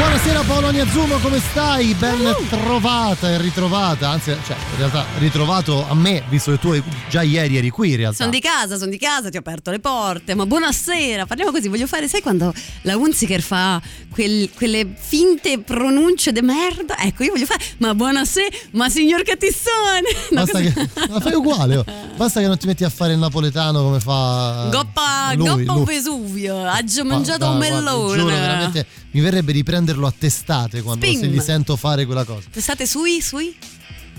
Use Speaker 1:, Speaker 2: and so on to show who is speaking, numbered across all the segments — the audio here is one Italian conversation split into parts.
Speaker 1: Buonasera Polonia Zumo, come stai? Ben trovata e ritrovata, anzi, cioè, in realtà ritrovato a me, visto che tu già ieri eri qui in realtà.
Speaker 2: Sono di casa, sono di casa, ti ho aperto le porte, ma buonasera, parliamo così, voglio fare, sai quando la Unziker fa quel- quelle finte pronunce de merda? Ecco, io voglio fare, ma buonasera, ma signor Cattizzone! No,
Speaker 1: Basta che, la fai uguale, oh. basta che non ti metti a fare il napoletano come fa
Speaker 2: Goppa,
Speaker 1: lui,
Speaker 2: goppa
Speaker 1: lui.
Speaker 2: un Vesuvio,
Speaker 1: Ma-
Speaker 2: mangiato
Speaker 1: ma-
Speaker 2: un
Speaker 1: guarda,
Speaker 2: mellone.
Speaker 1: Giuro, veramente mi verrebbe di prenderlo a testate quando
Speaker 2: Spim.
Speaker 1: se li sento fare quella cosa.
Speaker 2: Testate sui, sui?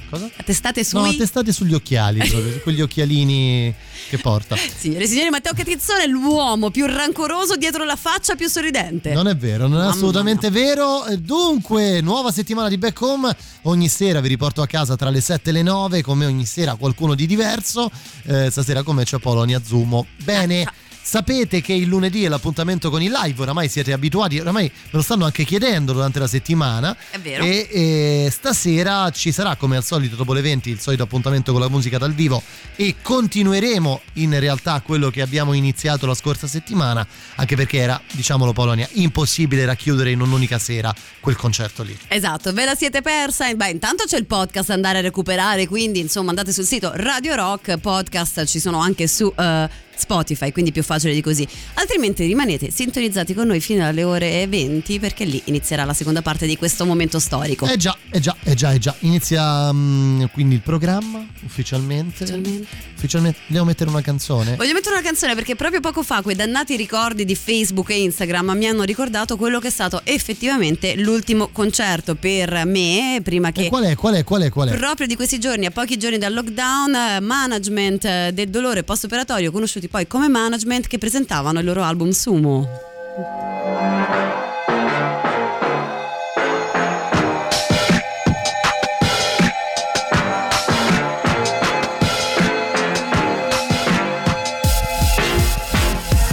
Speaker 1: Cosa?
Speaker 2: Testate
Speaker 1: No,
Speaker 2: sui?
Speaker 1: a testate sugli occhiali, proprio, quegli occhialini che porta.
Speaker 2: Signore e signori, Matteo Cattizzone è l'uomo più rancoroso dietro la faccia, più sorridente.
Speaker 1: Non è vero, non è
Speaker 2: Mamma
Speaker 1: assolutamente vero. Eh, Dunque, nuova settimana di Back Home. Ogni sera vi riporto a casa tra le 7 e le 9. Come ogni sera qualcuno di diverso. Eh, stasera come c'è Polonia Zumo. Bene. Sapete che il lunedì è l'appuntamento con i live, oramai siete abituati, oramai me lo stanno anche chiedendo durante la settimana.
Speaker 2: È vero.
Speaker 1: E, e stasera ci sarà come al solito dopo le 20 il solito appuntamento con la musica dal vivo e continueremo in realtà quello che abbiamo iniziato la scorsa settimana, anche perché era, diciamolo Polonia, impossibile racchiudere in un'unica sera quel concerto lì.
Speaker 2: Esatto, ve la siete persa? Beh, intanto c'è il podcast da andare a recuperare, quindi insomma andate sul sito Radio Rock, podcast ci sono anche su eh, Spotify, quindi più facile di così. Altrimenti rimanete sintonizzati con noi fino alle ore 20 perché lì inizierà la seconda parte di questo momento storico.
Speaker 1: Eh già, eh già, eh già, eh già. Inizia mm, quindi il programma ufficialmente.
Speaker 2: Ufficialmente.
Speaker 1: Ufficialmente. Devo mettere una canzone?
Speaker 2: Voglio mettere una canzone perché proprio poco fa quei dannati ricordi di Facebook e Instagram mi hanno ricordato quello che è stato effettivamente l'ultimo concerto per me, prima che
Speaker 1: E qual è, qual è, qual è, qual è?
Speaker 2: Proprio di questi giorni, a pochi giorni dal lockdown, eh, management eh, del dolore post-operatorio, conosciuti poi come management, che presentavano il loro album Sumo.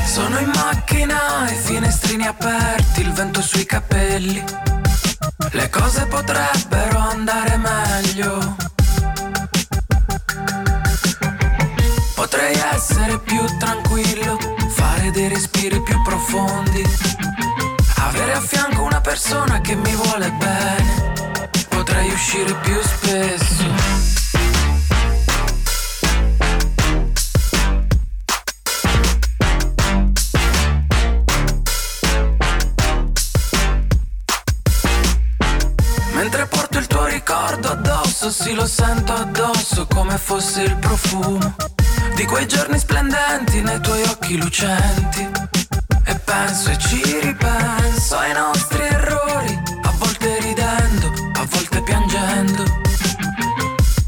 Speaker 3: Sono in macchina e finestrini aperti, il vento sui capelli. Le cose potrebbero andare meglio. Potrei essere più tranquillo, fare dei respiri più profondi. Avere a fianco una persona che mi vuole bene. Potrei uscire più spesso. Porto il tuo ricordo addosso, sì lo sento addosso come fosse il profumo di quei giorni splendenti nei tuoi occhi lucenti. E penso e ci ripenso ai nostri errori, a volte ridendo, a volte piangendo.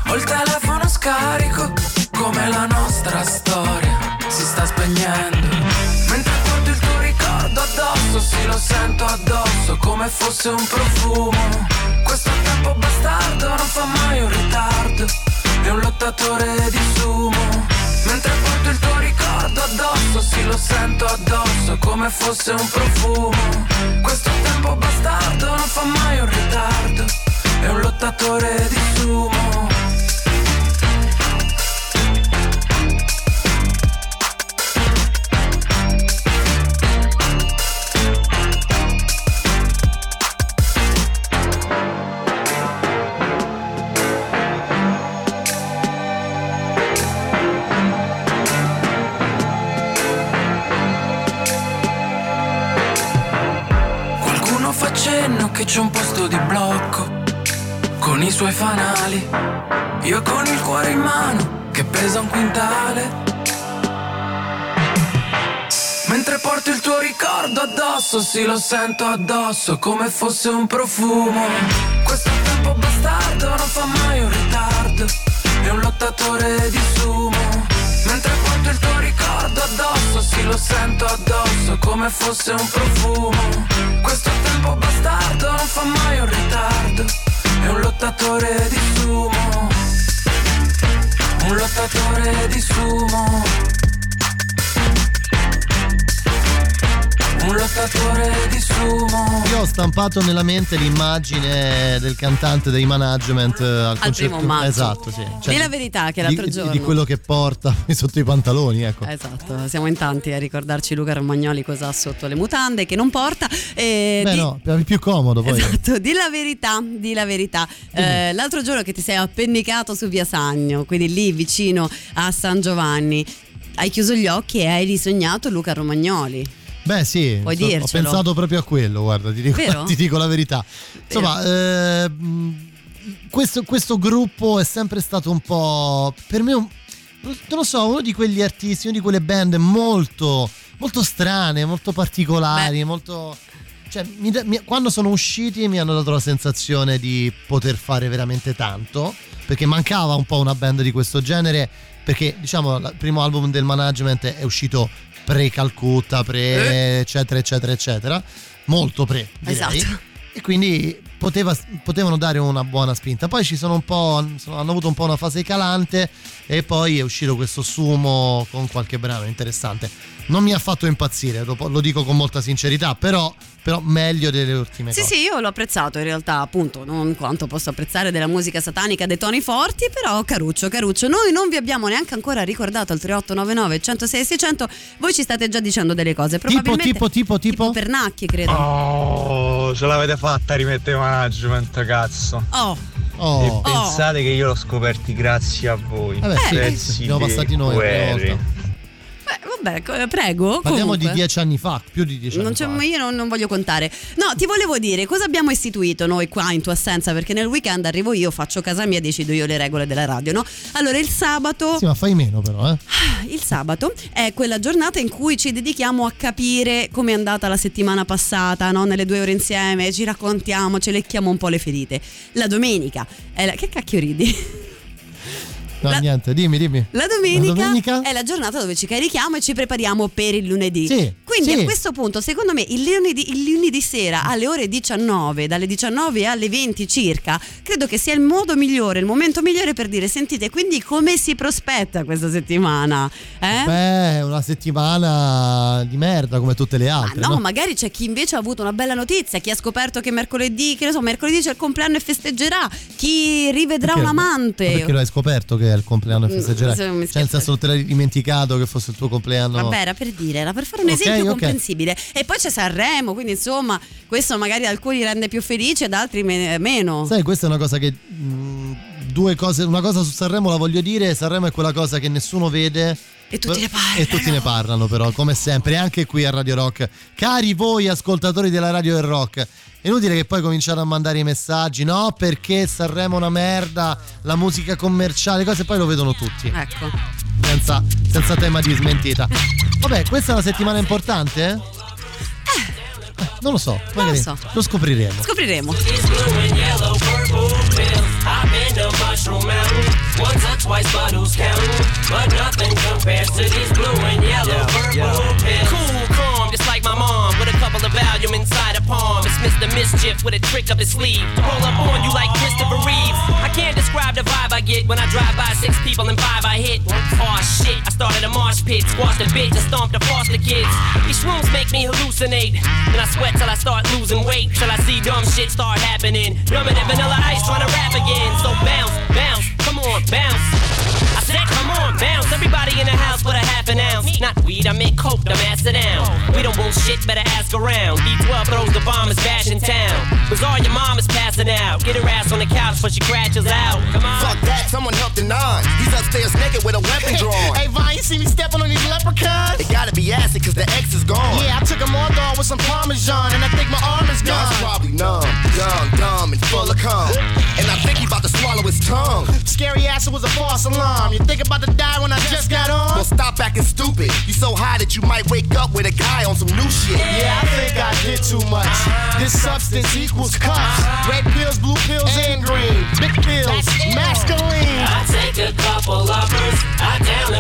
Speaker 3: Ho il telefono scarico, come la nostra storia si sta spegnendo. Mentre porto il tuo ricordo addosso, sì lo sento addosso, come fosse un profumo. Questo tempo bastardo non fa mai un ritardo, è un lottatore di sumo. Mentre porto il tuo ricordo addosso, sì lo sento addosso, come fosse un profumo. Questo tempo bastardo non fa mai un ritardo, è un lottatore di sumo. Suoi fanali. Io con il cuore in mano che pesa un quintale. Mentre porto il tuo ricordo addosso, sì lo sento addosso come fosse un profumo. Questo tempo bastardo non fa mai un ritardo, è un lottatore di sumo. Mentre porto il tuo ricordo addosso, sì lo sento addosso come fosse un profumo. Questo tempo bastardo non fa mai un ritardo, è un lottatore di sumo. Un lottatore di sumo. Un portatore di sumo.
Speaker 1: Io ho stampato nella mente l'immagine del cantante dei management eh, al, concerto.
Speaker 2: primo maggio.
Speaker 1: Esatto, sì.
Speaker 2: Di la verità che l'altro
Speaker 1: di,
Speaker 2: giorno-
Speaker 1: Di quello che porta sotto i pantaloni, ecco.
Speaker 2: Esatto, siamo in tanti a ricordarci Luca Romagnoli cosa ha sotto le mutande che non porta. E
Speaker 1: Beh
Speaker 2: di-
Speaker 1: no, è più comodo poi.
Speaker 2: Esatto, di la verità, di la verità. Eh, l'altro giorno che ti sei appennicato su Via Sagno, quindi lì vicino a San Giovanni, hai chiuso gli occhi e hai risognato Luca Romagnoli.
Speaker 1: Beh sì,
Speaker 2: Puoi
Speaker 1: so- ho pensato proprio a quello, guarda, ti dico, ti dico la verità. Insomma, eh, questo, questo gruppo è sempre stato un po', per me, un- non lo so, uno di quegli artisti, una di quelle band molto, molto strane, molto particolari,
Speaker 2: Beh.
Speaker 1: molto... Cioè, mi mi- quando sono usciti mi hanno dato la sensazione di poter fare veramente tanto, perché mancava un po' una band di questo genere, perché diciamo il primo album del management è uscito pre-Calcutta, pre eccetera eccetera eccetera, molto pre, direi.
Speaker 2: Esatto.
Speaker 1: E quindi poteva- potevano dare una buona spinta. Poi ci sono un po'. hanno avuto un po' una fase calante. E poi è uscito questo sumo con qualche brano interessante. Non mi ha fatto impazzire, lo, lo dico con molta sincerità, però, però meglio delle ultime
Speaker 2: Sì,
Speaker 1: cose.
Speaker 2: sì, io l'ho apprezzato in realtà, appunto, non quanto posso apprezzare della musica satanica dei toni forti, però caruccio, caruccio. Noi non vi abbiamo neanche ancora ricordato al 3899 106 600, voi ci state già dicendo delle cose,
Speaker 1: Tipo,
Speaker 2: probabilmente
Speaker 1: tipo, tipo, tipo.
Speaker 2: Pernacchi, credo.
Speaker 4: Oh, ce l'avete fatta a rimettere management, cazzo.
Speaker 2: Oh,
Speaker 1: Oh.
Speaker 4: E pensate che io l'ho scoperti grazie a voi.
Speaker 1: Vabbè, sì,
Speaker 4: Pezzi
Speaker 1: siamo passati noi
Speaker 2: beh, vabbè, co- prego.
Speaker 1: Parliamo
Speaker 2: comunque.
Speaker 1: di dieci anni fa, più di dieci
Speaker 2: Non
Speaker 1: anni fa.
Speaker 2: io non, non voglio contare. No, ti volevo dire cosa abbiamo istituito noi qua in tua assenza, perché nel weekend arrivo io, faccio casa mia, decido io le regole della radio, no? Allora il sabato
Speaker 1: Sì, ma fai meno però, eh.
Speaker 2: Il sabato è quella giornata in cui ci dedichiamo a capire com'è andata la settimana passata, no? nelle due ore insieme, ci raccontiamo, ci lecchiamo un po' le ferite. La domenica è la... Che cacchio ridi?
Speaker 1: No,
Speaker 2: La-
Speaker 1: niente, dimmi, dimmi.
Speaker 2: La domenica,
Speaker 1: La domenica?
Speaker 2: è la giornata dove ci carichiamo e ci prepariamo per il lunedì.
Speaker 1: Sì,
Speaker 2: Quindi
Speaker 1: sì.
Speaker 2: a questo punto, secondo me, il lunedì, il lunedì sera alle ore 19, dalle 19 alle 20 circa, credo che sia il modo migliore, il momento migliore per dire: sentite, quindi come si prospetta questa settimana? Eh?
Speaker 1: Beh, una settimana di merda come tutte le
Speaker 2: Ma
Speaker 1: altre.
Speaker 2: no,
Speaker 1: no?
Speaker 2: magari c'è chi invece ha avuto una bella notizia, chi ha scoperto che mercoledì, che ne so, mercoledì c'è il compleanno e festeggerà, chi rivedrà
Speaker 1: Perché-
Speaker 2: un amante.
Speaker 1: ma Perché lo hai scoperto che è il compleanno
Speaker 2: Mm,
Speaker 1: festeggerai? Cioè, nel
Speaker 2: scherzo.
Speaker 1: senso, non te l'hai dimenticato che fosse il tuo compleanno?
Speaker 2: Vabbè, era per dire, era per fare un
Speaker 1: Ok,
Speaker 2: esempio
Speaker 1: ok.
Speaker 2: comprensibile. E poi c'è Sanremo, quindi insomma, questo magari alcuni rende più felici ed altri me- meno.
Speaker 1: Sai, questa è una cosa che. mh, due cose. Una cosa su Sanremo la voglio dire: Sanremo è quella cosa che nessuno vede.
Speaker 2: E tutti ne parlano.
Speaker 1: E tutti ne parlano, però, come sempre, anche qui a Radio Rock. Cari voi, ascoltatori della Radio del Rock. È inutile che poi cominciate a mandare i messaggi, no? Perché Sanremo è una merda, la musica commerciale, cose poi lo vedono tutti.
Speaker 2: Ecco.
Speaker 1: senza, senza tema di smentita. Vabbè, questa è una settimana importante? Eh? Eh, non lo so, magari
Speaker 2: so.
Speaker 1: lo scopriremo.
Speaker 2: Scopriremo.
Speaker 5: once or twice, but who's counting? But nothing compares to these blue and yellow purple pills. Cool, of inside a palm. It's Mr. Mischief with a trick up his sleeve to roll up on you like Christopher Reeves. I can't describe the vibe I get when I drive by six people and five I hit. Aw shit, I started a marsh pit, squashed a bitch and stomped the foster kids. These shrooms make me hallucinate, and I sweat till I start losing weight, till I see dumb shit start happening. Dumber than vanilla ice trying to rap again. So bounce, bounce, come on, bounce. I said, come on, bounce. Everybody in the house with a half an ounce. Not weed, I meant coke, I'm it down. We don't bullshit, better ask around. D12 throws the bombers bash in town. Bizarre, your mom is passing out. Get her ass on the couch before she crashes out. Come on.
Speaker 6: Fuck that, someone helped the nine. He's upstairs naked with a weapon drawn.
Speaker 7: Hey, Vine, you see me stepping on these leprechauns?
Speaker 6: It gotta be acid cause the X is gone.
Speaker 7: Yeah, I took them all dog with some Parmesan, and I think my arm is
Speaker 6: Y'all's
Speaker 7: gone.
Speaker 6: probably numb, young, dumb, and full of cum. And I think he about to swallow his tongue.
Speaker 7: Scary ass, it was a false alarm. You think about to die when I just got on?
Speaker 6: Well, stop acting stupid. You so high that you might wake up with a guy on some new shit.
Speaker 7: Yeah, I think I did too much. This substance equals cups. Red pills, blue pills, and green. Big pills, masculine.
Speaker 5: I take a couple uppers, I down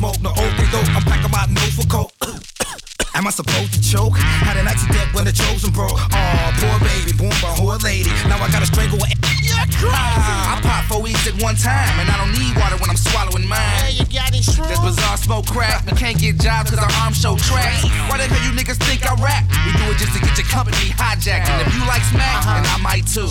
Speaker 8: smoke, no overdose. I'm packing my for coke.
Speaker 6: Am I supposed to choke? Had an accident when the chosen broke. Aw, poor baby, born by whore lady. Now I gotta strangle it. You're crazy. I pop four weeks at one time, and I don't need water when I'm swallowing mine.
Speaker 7: Yeah, you got it,
Speaker 6: This bizarre smoke crack we can't get jobs cause our arms show trash. Why the hell you niggas think I rap? We do it just to get your company hijacked. And if you like smack, uh-huh. then I might too.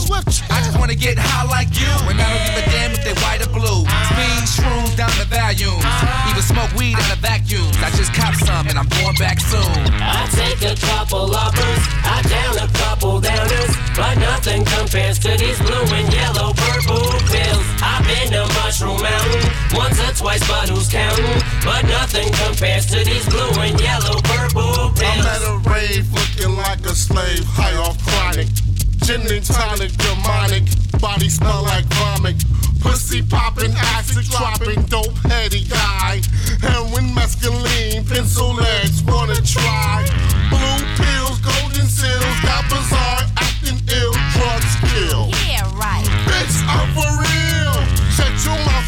Speaker 6: I just wanna get high like you. And I don't give a damn if they white or blue. Speed, shrooms down the volumes. Even smoke weed out of vacuums. I just cop some and I'm going back soon.
Speaker 5: I take a couple uppers, I down a couple downers, but nothing compares to these blue and yellow purple pills. I've been to Mushroom Mountain once or twice, but who's counting? But nothing compares to these blue and yellow purple
Speaker 7: I'm at a rave looking like a slave, high off chronic. Gin and tonic, demonic. Body smell like vomit. Pussy popping, acid dropping, dope heady guy. Heroin, mescaline, pencil legs, wanna try. Blue pills, golden seals, got bizarre, acting ill, drugs kill.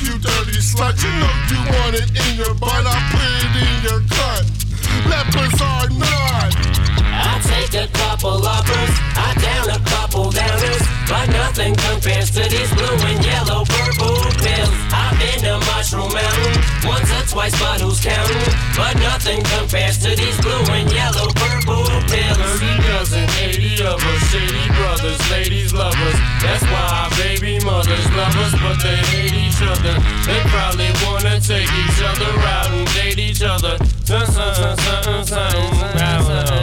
Speaker 7: You dirty slut. You know you want it in your butt. I put it in your cut. Let are not.
Speaker 5: I take a couple uppers, I down a couple downers, but nothing compares to these blue and yellow purple Mushroom Mountain once or twice, but who's counting? But nothing compares to these blue and yellow purple pills.
Speaker 8: 30 dozen, 80 of us, shady brothers, ladies lovers. That's why our baby mothers love us, but they hate each other. They probably wanna take each other out and date each other. Dun, dun, dun, dun, dun, dun, I don't know.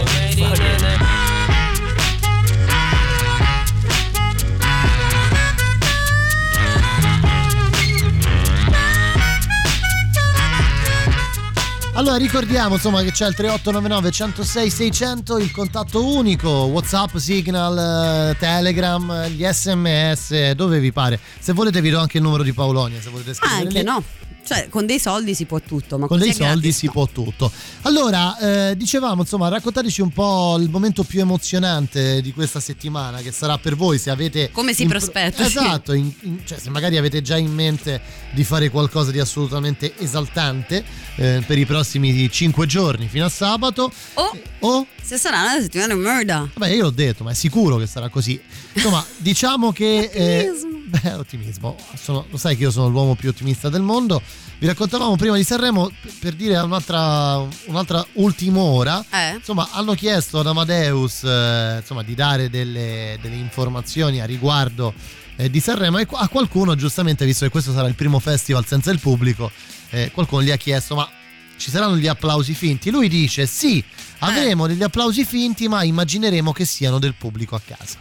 Speaker 1: Allora ricordiamo insomma che c'è il 3899 106 600 il contatto unico Whatsapp, Signal, eh, Telegram, gli sms dove vi pare se volete vi do anche il numero di Paolonia se volete scrivere
Speaker 2: Anche
Speaker 1: lì.
Speaker 2: no. Cioè, con dei soldi si può tutto, ma
Speaker 1: con dei soldi
Speaker 2: gratis,
Speaker 1: si
Speaker 2: no.
Speaker 1: può tutto. Allora, eh, dicevamo, insomma, raccontateci un po' il momento più emozionante di questa settimana, che sarà per voi se avete.
Speaker 2: Come si
Speaker 1: in-
Speaker 2: prospetta.
Speaker 1: Esatto, in- in- cioè, se magari avete già in mente di fare qualcosa di assolutamente esaltante eh, per i prossimi 5 giorni fino a sabato.
Speaker 2: O
Speaker 1: O
Speaker 2: se sarà una settimana di merda.
Speaker 1: Vabbè, io l'ho detto, ma è sicuro che sarà così. Insomma, diciamo che. eh, beh, ottimismo. Sono- lo sai che io sono l'uomo più ottimista del mondo. Vi raccontavamo prima di Sanremo per dire un'altra, un'altra ultima ora.
Speaker 2: Eh?
Speaker 1: Insomma, hanno chiesto ad Amadeus eh, insomma, di dare delle, delle informazioni a riguardo eh, di Sanremo e a qualcuno, giustamente, visto che questo sarà il primo festival senza il pubblico, eh, qualcuno gli ha chiesto: ma ci saranno gli applausi finti? Lui dice: sì, avremo degli applausi finti, ma immagineremo che siano del pubblico a casa.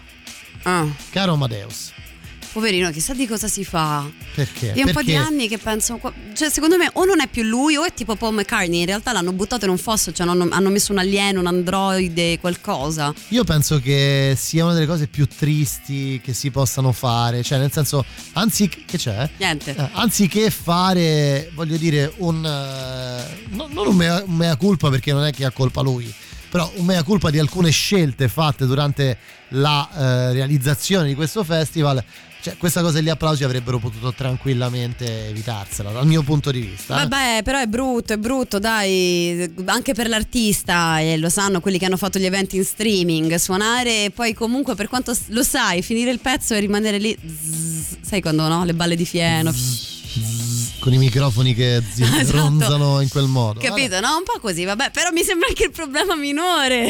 Speaker 2: Ah,
Speaker 1: Caro Amadeus,
Speaker 2: poverino, chissà di cosa si fa.
Speaker 1: perché?
Speaker 2: È un po' di anni che penso. Cioè, secondo me, o non è più lui, o è tipo Paul McCartney. In realtà l'hanno buttato in un fosso, cioè hanno, hanno messo un alieno, un androide, qualcosa.
Speaker 1: Io penso che sia una delle cose più tristi che si possano fare, cioè nel senso, anzi che c'è?
Speaker 2: Niente.
Speaker 1: Eh, anziché fare, voglio dire, un eh, no- non un mea, un mea culpa perché non è che ha colpa lui, però un mea culpa di alcune scelte fatte durante la eh, realizzazione di questo festival. Cioè, questa cosa degli applausi avrebbero potuto tranquillamente evitarsela, dal mio punto di vista. eh.
Speaker 2: Vabbè, però è brutto, è brutto, dai, anche per l'artista, e lo sanno quelli che hanno fatto gli eventi in streaming, suonare e poi comunque per quanto lo sai, finire il pezzo e rimanere lì, zzz, sai quando no, le balle di fieno,
Speaker 1: Con i microfoni che zi-
Speaker 2: Esatto.
Speaker 1: ronzano in quel modo.
Speaker 2: capito? No, un po' così, vabbè, però mi sembra anche il problema minore.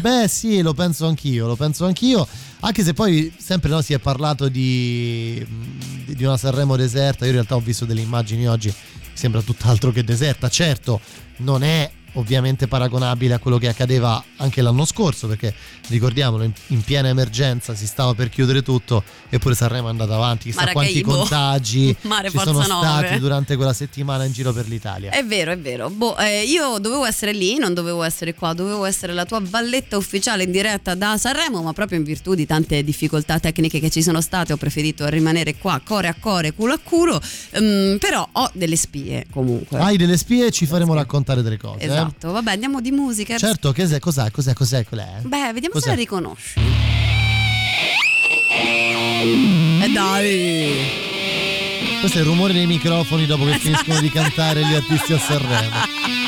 Speaker 1: Beh, sì, lo penso anch'io, lo penso anch'io. Anche se poi sempre no, si è parlato di, di una Sanremo deserta. Io in realtà ho visto delle immagini oggi, sembra tutt'altro che deserta. Certo, non è ovviamente paragonabile a quello che accadeva anche l'anno scorso, perché ricordiamolo, in, in piena emergenza si stava per chiudere tutto, eppure Sanremo è andata avanti. Chissà quanti
Speaker 2: Maracaibo.
Speaker 1: contagi
Speaker 2: Mare
Speaker 1: ci sono
Speaker 2: Forza Nove.
Speaker 1: stati durante quella settimana in giro per l'Italia.
Speaker 2: È vero, è vero. Boh, eh, io dovevo essere lì, non dovevo essere qua, dovevo essere la tua valletta ufficiale in diretta da Sanremo, ma proprio in virtù di tante difficoltà tecniche che ci sono state ho preferito rimanere qua, core a core, culo a culo, Ehm, però ho delle spie comunque.
Speaker 1: Hai delle spie, ci faremo raccontare delle cose. eh?
Speaker 2: Esatto, vabbè andiamo di musica.
Speaker 1: Certo, che cos'è, cos'è, cos'è, cos'è?
Speaker 2: Beh, vediamo
Speaker 1: Cos'è?
Speaker 2: se la riconosci. E dai!
Speaker 1: Questo è il rumore dei microfoni dopo che finiscono di cantare gli artisti a Sanremo.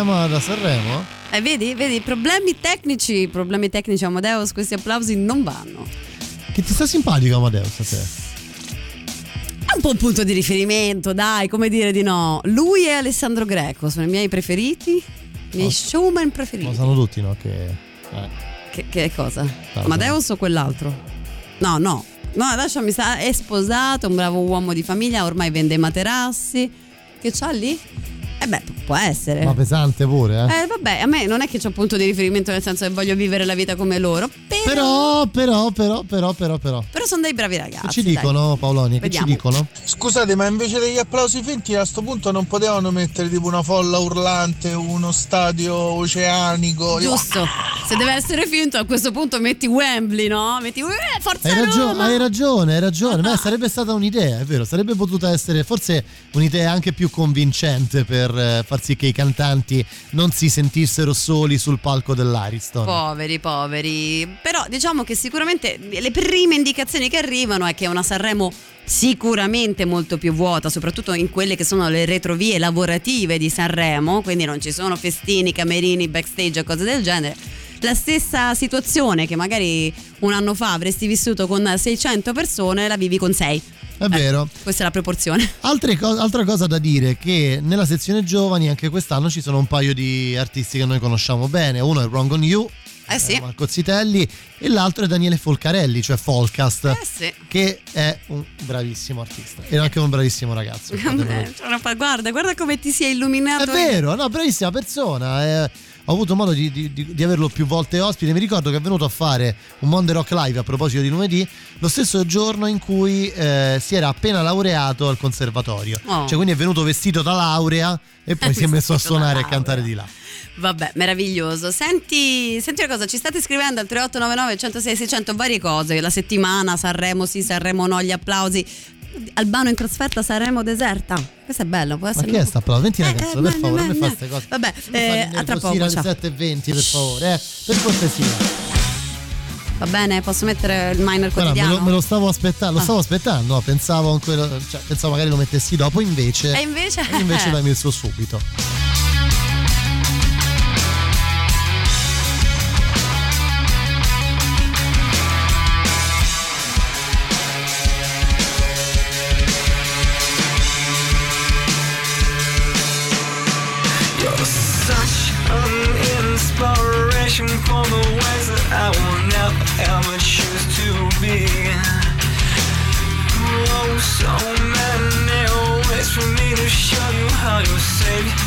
Speaker 1: Problema da Sanremo?
Speaker 2: Eh, vedi, vedi, problemi tecnici, problemi tecnici Amadeus, questi applausi non vanno.
Speaker 1: Che ti sta simpatico Amadeus a te?
Speaker 2: È un po' un punto di riferimento, dai, come dire di no. Lui e Alessandro Greco sono i miei preferiti, i miei
Speaker 1: Oh.
Speaker 2: showman
Speaker 1: Lo
Speaker 2: preferiti.
Speaker 1: sanno tutti, no? Che... eh.
Speaker 2: Che, che cosa?
Speaker 1: so.
Speaker 2: Amadeus o quell'altro? No, no. No, adesso mi sa, è sposato, un bravo uomo di famiglia, ormai vende materassi. Che c'ha lì? Può essere.
Speaker 1: Ma pesante pure, eh?
Speaker 2: Eh vabbè, a me non è che un punto di riferimento nel senso che voglio vivere la vita come loro,
Speaker 1: Però, però, però, però, però, però.
Speaker 2: però sono dei bravi ragazzi.
Speaker 1: Che ci
Speaker 2: dai.
Speaker 1: dicono, Paoloni? Che
Speaker 2: Vediamo.
Speaker 1: ci dicono?
Speaker 9: Scusate, ma invece degli applausi finti a sto punto non potevano mettere tipo una folla urlante, uno stadio oceanico.
Speaker 2: Giusto. Se deve essere finto, a questo punto metti Wembley, no? Metti eh, Forza
Speaker 1: Hai, ragio-
Speaker 2: Roma!
Speaker 1: hai ragione, hai ragione. Beh, sarebbe stata un'idea, è vero. Sarebbe potuta essere forse un'idea anche più convincente per eh, far sì che i cantanti non si sentissero soli sul palco dell'Ariston.
Speaker 2: Poveri, poveri. Però diciamo che sicuramente le prime indicazioni che arrivano è che è una Sanremo sicuramente molto più vuota, soprattutto in quelle che sono le retrovie lavorative di Sanremo, quindi non ci sono festini, camerini, backstage e cose del genere. La stessa situazione che magari un anno fa avresti vissuto con 600 persone, la vivi con 6.
Speaker 1: È vero.
Speaker 2: Questa è la proporzione.
Speaker 1: Co- altra cosa da dire è che nella sezione giovani anche quest'anno ci sono un paio di artisti che noi conosciamo bene. Uno è Wrong on You,
Speaker 2: Eh sì.
Speaker 1: Marco Zitelli, e l'altro è Daniele Folcarelli, cioè Folcast,
Speaker 2: Eh sì.
Speaker 1: che è un bravissimo artista e anche un bravissimo ragazzo.
Speaker 2: cioè, Guarda, guarda come ti sei illuminato.
Speaker 1: È vero, no, bravissima persona. eh, ho avuto modo di, di- di- averlo più volte ospite. Mi ricordo che è venuto a fare un Monday Rock Live a proposito di lunedì, lo stesso giorno in cui eh, si era appena laureato al conservatorio.
Speaker 2: Oh.
Speaker 1: Cioè, quindi è venuto vestito da laurea e poi si è messo a suonare e
Speaker 2: laurea.
Speaker 1: cantare di là.
Speaker 2: Vabbè, meraviglioso. Senti, senti una cosa, ci state scrivendo al 3899 106 600 varie cose. La settimana, Sanremo sì, Sanremo no, gli applausi. Albano in trasferta, Sanremo deserta. Questo è bello, può
Speaker 1: Ma
Speaker 2: essere.
Speaker 1: chi è sta applauso? Metti una
Speaker 2: Eh, eh,
Speaker 1: per
Speaker 2: ma-
Speaker 1: favore, non
Speaker 2: ma-
Speaker 1: mi fa
Speaker 2: ma-
Speaker 1: queste cose.
Speaker 2: Vabbè, eh, a tra poco,
Speaker 1: alle
Speaker 2: ciao.
Speaker 1: 7.20 per favore, eh, per cortesia.
Speaker 2: Va bene, posso mettere il minor
Speaker 1: Guarda, me,
Speaker 2: quotidiano?
Speaker 1: lo, me lo stavo aspettando, lo stavo aspettando, no, pensavo, ancora- cioè, pensavo magari lo mettessi dopo, invece,
Speaker 2: E invece?
Speaker 1: e invece l'hai messo subito.
Speaker 3: So many ways for me to show you how your savior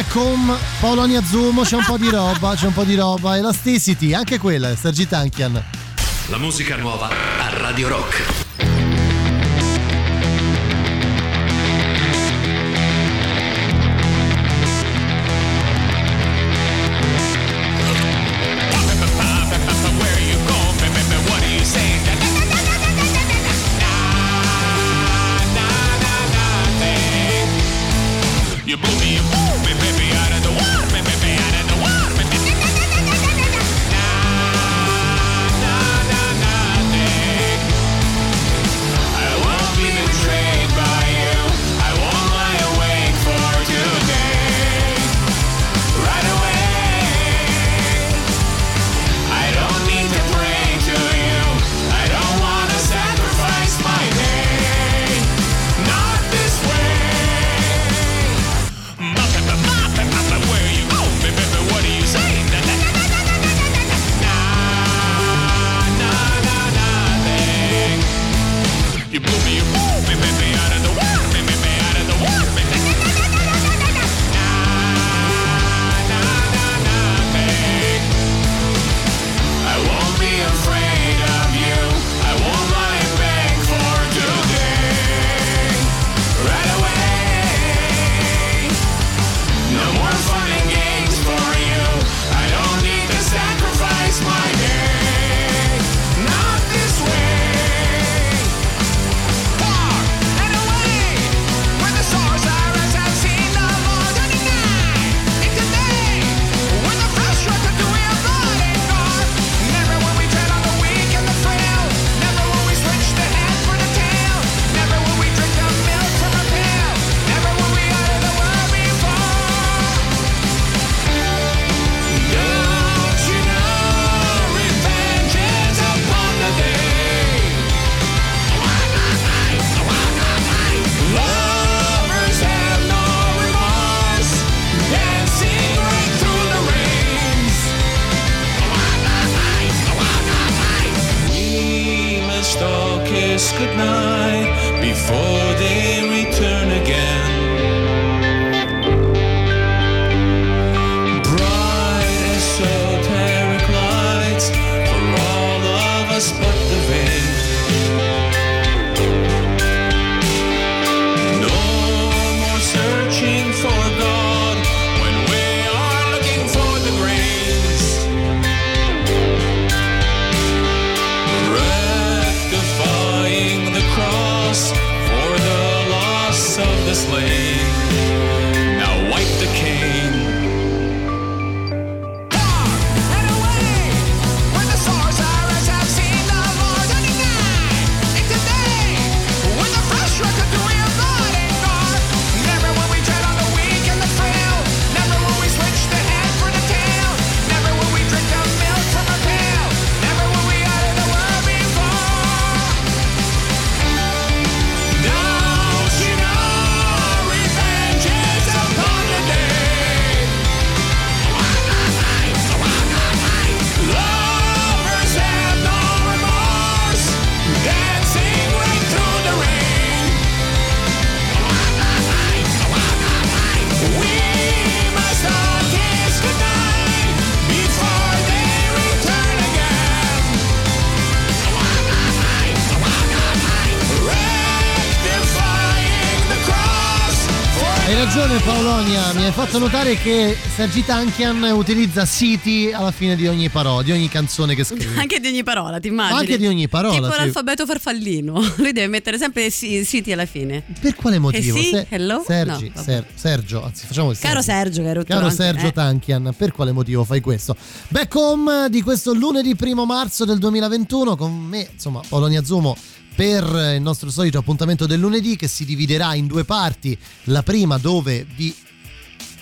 Speaker 1: back home, Polonia Zumo, c'è un po' di roba, c'è un po' di roba. Elasticity, anche quella, Sergi Tankian.
Speaker 10: La musica nuova a Radio Rock.
Speaker 1: Ragione Paolonia, mi hai fatto notare che Sergi Tankian utilizza siti alla fine di ogni parola, di ogni canzone che scrive.
Speaker 2: Anche di ogni parola, ti immagini?
Speaker 1: Anche di ogni parola,
Speaker 2: Tipo
Speaker 1: sì.
Speaker 2: l'alfabeto farfallino. Lui deve mettere sempre si- siti alla fine.
Speaker 1: Per quale motivo?
Speaker 2: Eh sì?
Speaker 1: Se-
Speaker 2: Hello?
Speaker 1: Sergi,
Speaker 2: No.
Speaker 1: Ser- Sergio, anzi facciamo il
Speaker 2: Caro Sergio,
Speaker 1: Caro
Speaker 2: anche,
Speaker 1: Sergio
Speaker 2: eh.
Speaker 1: Tankian, per quale motivo fai questo? Back home di questo lunedì primo marzo del 2021 con me, insomma, Polonia Zumo per il nostro solito appuntamento del lunedì che si dividerà in due parti. La prima dove vi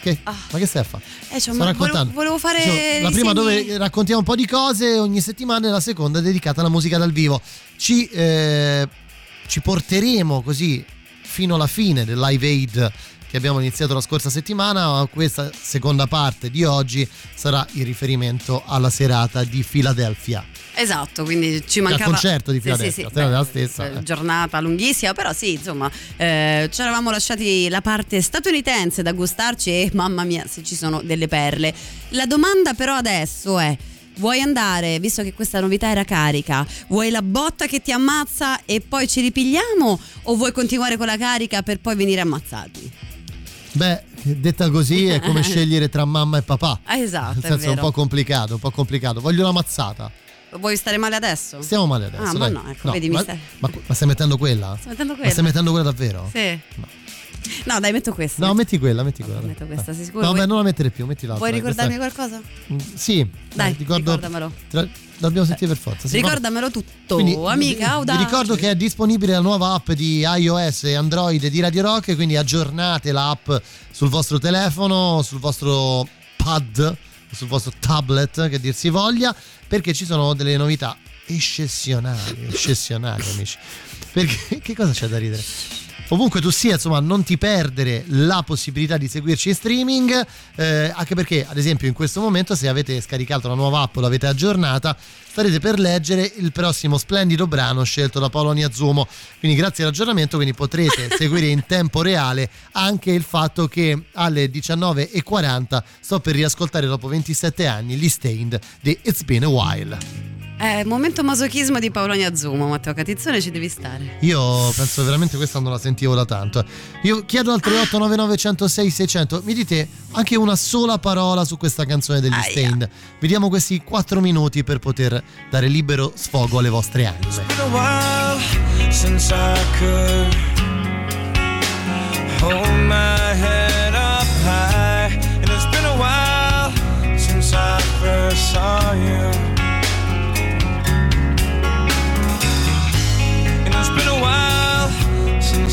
Speaker 1: Che? Ma che stai a fare?
Speaker 2: Eh, cioè,
Speaker 1: Sto raccontando.
Speaker 2: volevo, volevo fare.
Speaker 1: Dicevo, la prima
Speaker 2: segni-
Speaker 1: dove raccontiamo un po' di cose ogni settimana e la seconda dedicata alla musica dal vivo. Ci, eh, ci porteremo così fino alla fine del Live Aid che abbiamo iniziato la scorsa settimana, questa seconda parte di oggi sarà il riferimento alla serata di Philadelphia.
Speaker 2: Esatto, quindi ci
Speaker 1: Al
Speaker 2: mancava
Speaker 1: concerto di
Speaker 2: Sì, sì, sì,
Speaker 1: sarà
Speaker 2: beh,
Speaker 1: la stessa.
Speaker 2: eh,
Speaker 1: eh.
Speaker 2: giornata lunghissima, però sì, insomma, eh, ci eravamo lasciati la parte statunitense da gustarci e mamma mia, se ci sono delle perle. La domanda però adesso è Vuoi andare, visto che questa novità era carica, vuoi la botta che ti ammazza e poi ci ripigliamo o vuoi continuare con la carica per poi venire ammazzati?
Speaker 1: Beh, detta così è come scegliere tra mamma e papà.
Speaker 2: Ah, esatto,
Speaker 1: Nel
Speaker 2: è
Speaker 1: senso è un
Speaker 2: vero.
Speaker 1: po' complicato, un po' complicato. Voglio una mazzata.
Speaker 2: Vuoi stare male adesso?
Speaker 1: Stiamo male adesso.
Speaker 2: Ah, ma
Speaker 1: dai.
Speaker 2: no, ecco, vedi, mi
Speaker 1: ma,
Speaker 2: stai...
Speaker 1: ma, ma stai mettendo quella?
Speaker 2: Sto mettendo
Speaker 1: Ma
Speaker 2: quella.
Speaker 1: stai mettendo quella davvero?
Speaker 2: Sì. No. Dai, metto questa.
Speaker 1: No, metti quella, metti quella.
Speaker 2: metto questa, sei sicuro?
Speaker 1: No,
Speaker 2: Vuoi-
Speaker 1: beh, non la mettere più, metti l'altra.
Speaker 2: Vuoi ricordarmi
Speaker 1: questa
Speaker 2: qualcosa?
Speaker 1: Mm, Sì,
Speaker 2: Dai,
Speaker 1: ricordo...
Speaker 2: ricordamelo.
Speaker 1: Tra- Dobbiamo sentire per forza. sì,
Speaker 2: Ricordamelo tutto,
Speaker 1: Quindi,
Speaker 2: amica audace.
Speaker 1: Vi ricordo che è disponibile la nuova app di iOS e Android di Radio Rock, quindi aggiornate l'app sul vostro telefono, sul vostro pad, sul vostro tablet, che dir si voglia, perché ci sono delle novità eccezionali, eccezionali amici. Perché che cosa c'è da ridere? Ovunque tu sia, insomma, non ti perdere la possibilità di seguirci in streaming, eh, anche perché, ad esempio, in questo momento, se avete scaricato la nuova app o l'avete aggiornata, starete per leggere il prossimo splendido brano scelto da Paolo Niazzumo. Quindi, grazie all'aggiornamento, quindi potrete seguire in tempo reale anche il fatto che alle 19.40 sto per riascoltare dopo 27 anni gli Stained di It's Been a While.
Speaker 2: Eh, momento masochismo di Paolo Azzumo, Matteo Catizzone ci devi stare.
Speaker 1: Io penso veramente questa non la sentivo da tanto. Io chiedo al 3899 106 600, mi dite anche una sola parola su questa canzone degli Stained. Vediamo questi 4 minuti per poter dare libero sfogo alle vostre anime.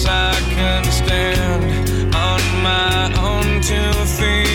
Speaker 11: I can stand on my own two feet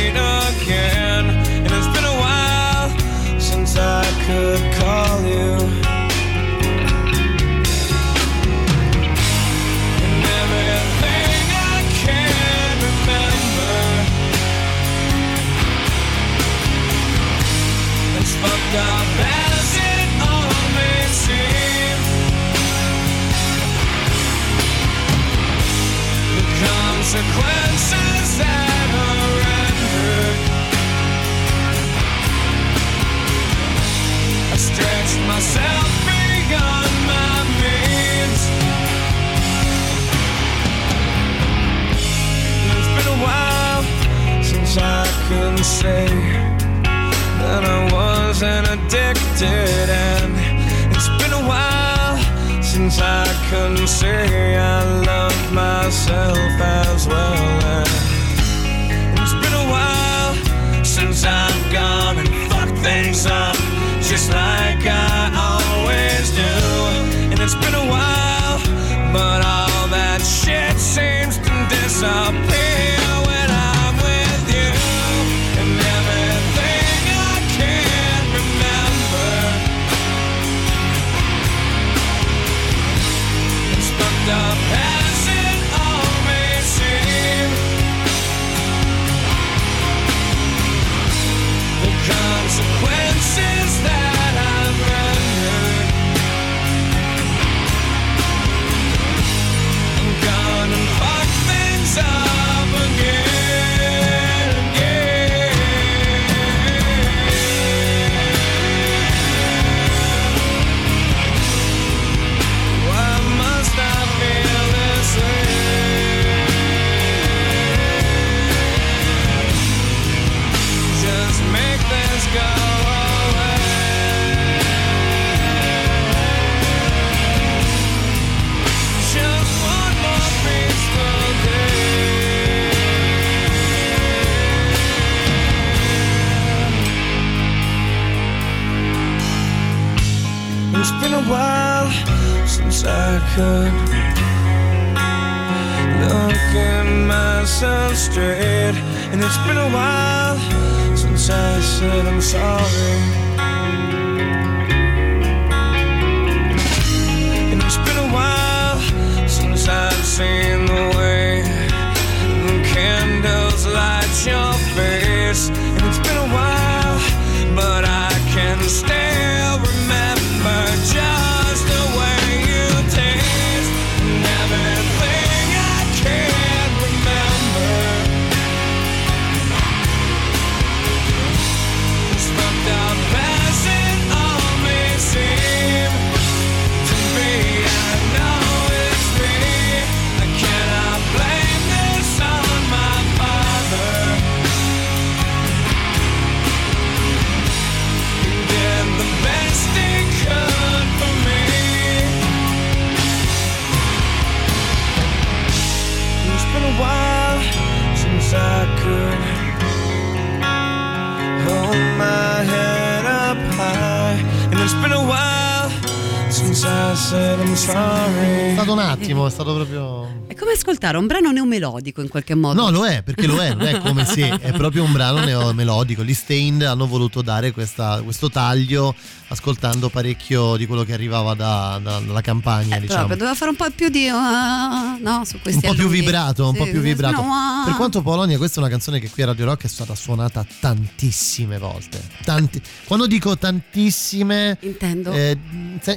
Speaker 1: attimo, è stato proprio.
Speaker 2: Come ascoltare un brano neomelodico in qualche modo.
Speaker 1: No, lo è, perché lo è, non è come se è proprio un brano neo- melodico. Gli Stained hanno voluto dare questa- questo taglio ascoltando parecchio di quello che arrivava da- da- dalla campagna, diciamo.
Speaker 2: Proprio, doveva fare un po' più di. ah, no, su
Speaker 1: Un
Speaker 2: questi
Speaker 1: po' più vibrato, un po'
Speaker 2: Sì,
Speaker 1: più vibrato.
Speaker 2: no, ah.
Speaker 1: Per quanto Polonia, questa è una canzone che qui a Radio Rock è stata suonata tantissime volte. Tanti- Quando dico tantissime,
Speaker 2: Intendo.
Speaker 1: eh,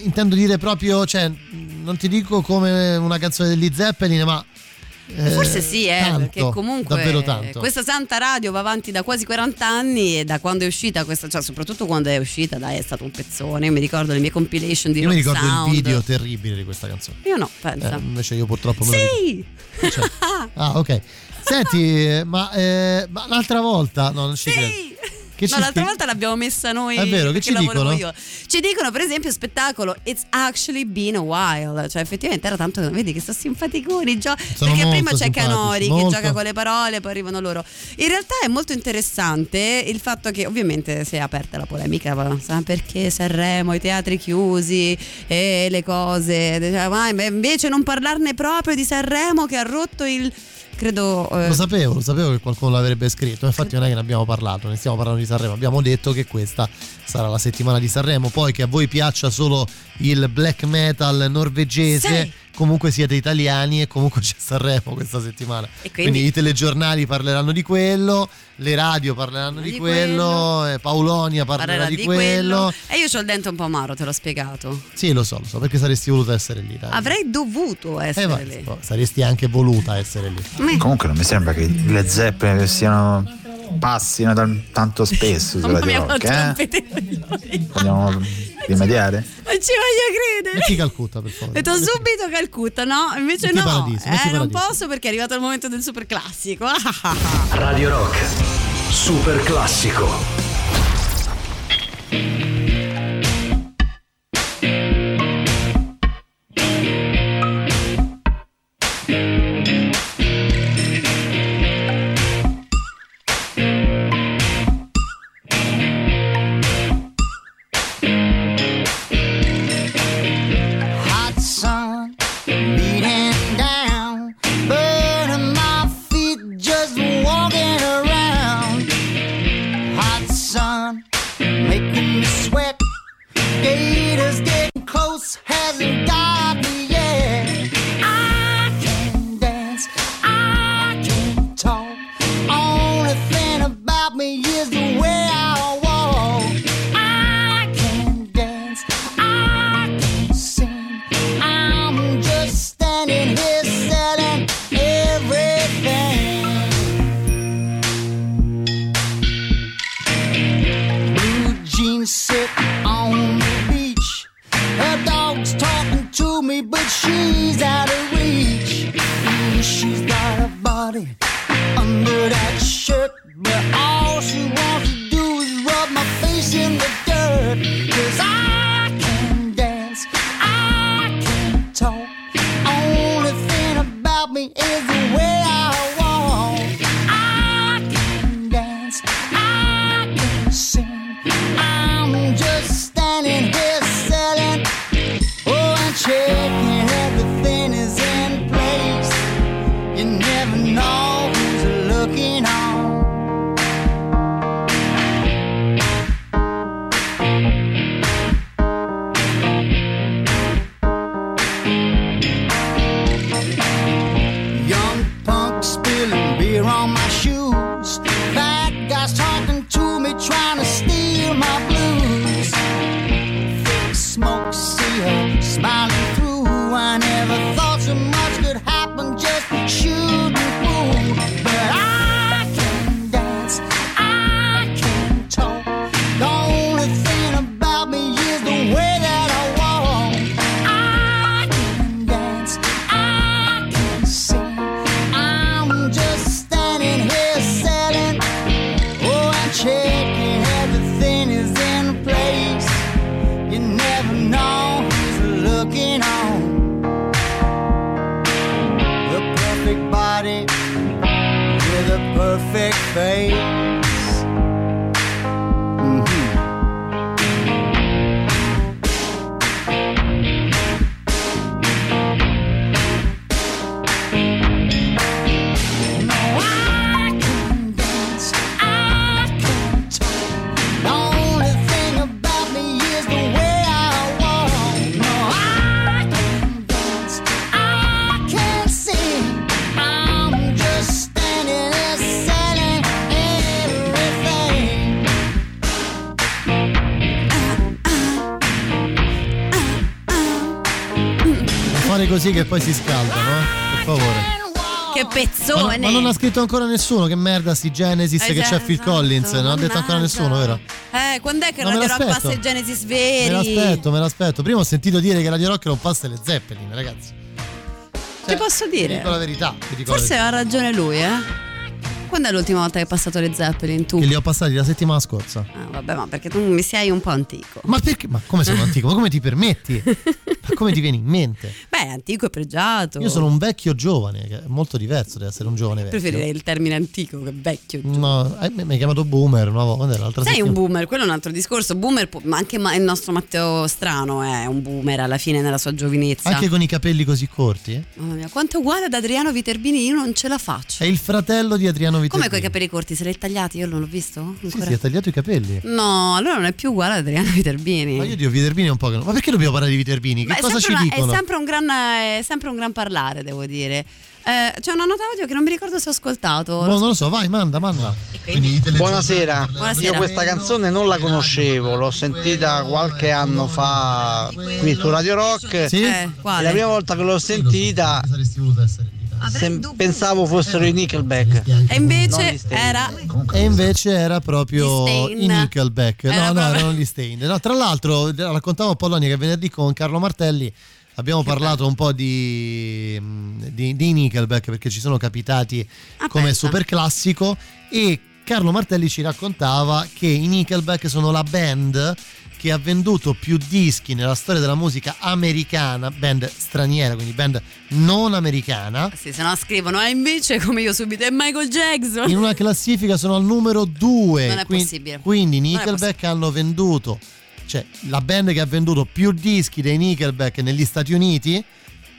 Speaker 1: intendo dire proprio, cioè, non ti dico come una canzone degli Zeppelin, ma. Eh,
Speaker 2: Forse sì, eh,
Speaker 1: tanto,
Speaker 2: perché comunque
Speaker 1: davvero tanto.
Speaker 2: questa santa radio va avanti da quasi 40 anni e da quando è uscita questa, cioè soprattutto quando è uscita, dai, è stato un pezzone. Io mi ricordo le mie compilation di
Speaker 1: Io mi
Speaker 2: rock
Speaker 1: ricordo
Speaker 2: sound.
Speaker 1: il video terribile di questa canzone.
Speaker 2: Io no, pensa.
Speaker 1: Eh, invece io purtroppo me lo
Speaker 2: sì!
Speaker 1: ricordo. Ah, ok. Senti, eh, ma, eh, ma l'altra volta. No, non ci credo. Che
Speaker 2: no, l'altra
Speaker 1: spie-
Speaker 2: volta l'abbiamo messa noi.
Speaker 1: È vero, che ci dicono?
Speaker 2: Io. Ci dicono, per esempio, spettacolo It's actually been a while. Cioè, effettivamente era tanto. Vedi che sto simpaticoni. Gio-
Speaker 1: Sono
Speaker 2: perché prima c'è Canori
Speaker 1: molto.
Speaker 2: che gioca con le parole, poi arrivano loro. In realtà è molto interessante il fatto che, ovviamente, si è aperta la polemica. ma perché Sanremo, i teatri chiusi e le cose. Diceva, "Ma invece non parlarne proprio di Sanremo che ha rotto il. Credo. eh,
Speaker 1: Lo sapevo, lo sapevo che qualcuno l'avrebbe scritto. Infatti, non è che ne abbiamo parlato, ne stiamo parlando di Sanremo. Abbiamo detto che questa sarà la settimana di Sanremo. Poi che a voi piaccia solo il black metal norvegese.
Speaker 2: Sì.
Speaker 1: Comunque siete italiani e comunque c'è Sanremo questa settimana.
Speaker 2: E quindi-
Speaker 1: i telegiornali parleranno di quello, le radio parleranno di,
Speaker 2: Di
Speaker 1: quello, eh, Paolonia parlerà
Speaker 2: parlerà
Speaker 1: di, quello.
Speaker 2: E io ho il dente un po' amaro, te l'ho spiegato.
Speaker 1: Sì, lo so, lo so, perché saresti voluta essere lì. Dai.
Speaker 2: Avrei dovuto
Speaker 1: Eh,
Speaker 2: essere
Speaker 1: va,
Speaker 2: lì.
Speaker 1: saresti anche voluta essere lì.
Speaker 12: Comunque non mi sembra che le zeppe siano passino tal- tanto spesso sulla
Speaker 2: Mamma mia,
Speaker 12: rock,
Speaker 2: quanto
Speaker 12: eh? Vogliamo rimediare?
Speaker 2: Non ci voglio credere.
Speaker 1: Metti Calcutta, per favore.
Speaker 2: Ho detto subito Calcutta, no? Invece
Speaker 1: Metti
Speaker 2: no.
Speaker 1: Paradiso,
Speaker 2: eh, non posso perché è arrivato il momento del super classico.
Speaker 13: Radio Rock. Super classico.
Speaker 1: Così che poi si scaldano, eh? Per favore.
Speaker 2: Che
Speaker 1: Ma,
Speaker 2: pezzone!
Speaker 1: ma non ha scritto ancora nessuno che merda sti Genesis
Speaker 2: Eh,
Speaker 1: che c'è Phil
Speaker 2: esatto,
Speaker 1: Collins, non ha detto ancora nessuno, vero?
Speaker 2: Eh, quando è che
Speaker 1: No, me
Speaker 2: Radio Rock passa i Genesis
Speaker 1: Me
Speaker 2: veri?
Speaker 1: l'aspetto, me l'aspetto. Prima ho sentito dire che Radio Rock non passa le Zeppelin, ragazzi.
Speaker 2: Ti posso
Speaker 1: Ti
Speaker 2: dire?
Speaker 1: dico la verità. ti dico la
Speaker 2: Forse
Speaker 1: verità.
Speaker 2: ha ragione lui, eh? Quando è l'ultima volta che hai passato le Zeppelin tu?
Speaker 1: Che li ho passati la settimana scorsa.
Speaker 2: Ah, vabbè, ma perché tu mi sei un po' antico.
Speaker 1: Ma perché? Ma come sono antico? Ma come ti permetti? Ma come ti viene in mente?
Speaker 2: Beh, antico e pregiato.
Speaker 1: Io sono un vecchio giovane, che è molto diverso da essere un giovane vecchio.
Speaker 2: Preferirei il termine antico che vecchio.
Speaker 1: No, eh, mi hai chiamato boomer una volta, l'altra
Speaker 2: Sei un
Speaker 1: settimana.
Speaker 2: boomer, quello è un altro discorso. Boomer, ma anche il nostro Matteo Strano è un boomer alla fine nella sua giovinezza.
Speaker 1: Anche con i capelli così corti? eh?
Speaker 2: Mamma mia, quanto è uguale ad Adriano Viterbini, io non ce la faccio.
Speaker 1: È il fratello di Adriano
Speaker 2: Come
Speaker 1: Viterbini.
Speaker 2: coi capelli corti? Se li hai tagliati? Io non l'ho visto?
Speaker 1: Sì,
Speaker 2: Ancora?
Speaker 1: si è tagliato i capelli.
Speaker 2: No, allora non è più uguale ad Adriano Viterbini.
Speaker 1: Ma io dico Viterbini è un po' che no. Ma perché dobbiamo parlare di Viterbini? Che
Speaker 2: Ma è
Speaker 1: cosa ci
Speaker 2: una-
Speaker 1: dicono?
Speaker 2: È sempre, un gran, è sempre un gran parlare, devo dire. Eh, c'è una nota audio che non mi ricordo se ho ascoltato.
Speaker 1: Boh, non lo so, vai, manda, manda.
Speaker 14: Buonasera.
Speaker 2: Buonasera.
Speaker 14: io questa canzone non la conoscevo, l'ho sentita qualche anno fa qui su Radio Rock.
Speaker 1: Sì?
Speaker 2: Eh, quale?
Speaker 14: La prima volta che l'ho sentita sem- pensavo fossero i Nickelback.
Speaker 2: E invece era.
Speaker 1: E invece era proprio i Nickelback.
Speaker 2: Era
Speaker 1: no, no,
Speaker 2: proprio-
Speaker 1: erano gli Stain. No, tra l'altro, raccontavo a Polonia che venerdì con Carlo Martelli abbiamo parlato un po' di, di, di Nickelback perché ci sono capitati
Speaker 2: Ah,
Speaker 1: come
Speaker 2: pensa.
Speaker 1: super classico e Carlo Martelli ci raccontava che i Nickelback sono la band che ha venduto più dischi nella storia della musica americana, band straniera, quindi band non americana.
Speaker 2: Sì, se no scrivono, e invece come io subito è Michael Jackson.
Speaker 1: In una classifica sono al numero 2.
Speaker 2: Non è possibile.
Speaker 1: Quindi i
Speaker 2: Non è
Speaker 1: Nickelback hanno venduto, cioè la band che ha venduto più dischi dei Nickelback negli Stati Uniti.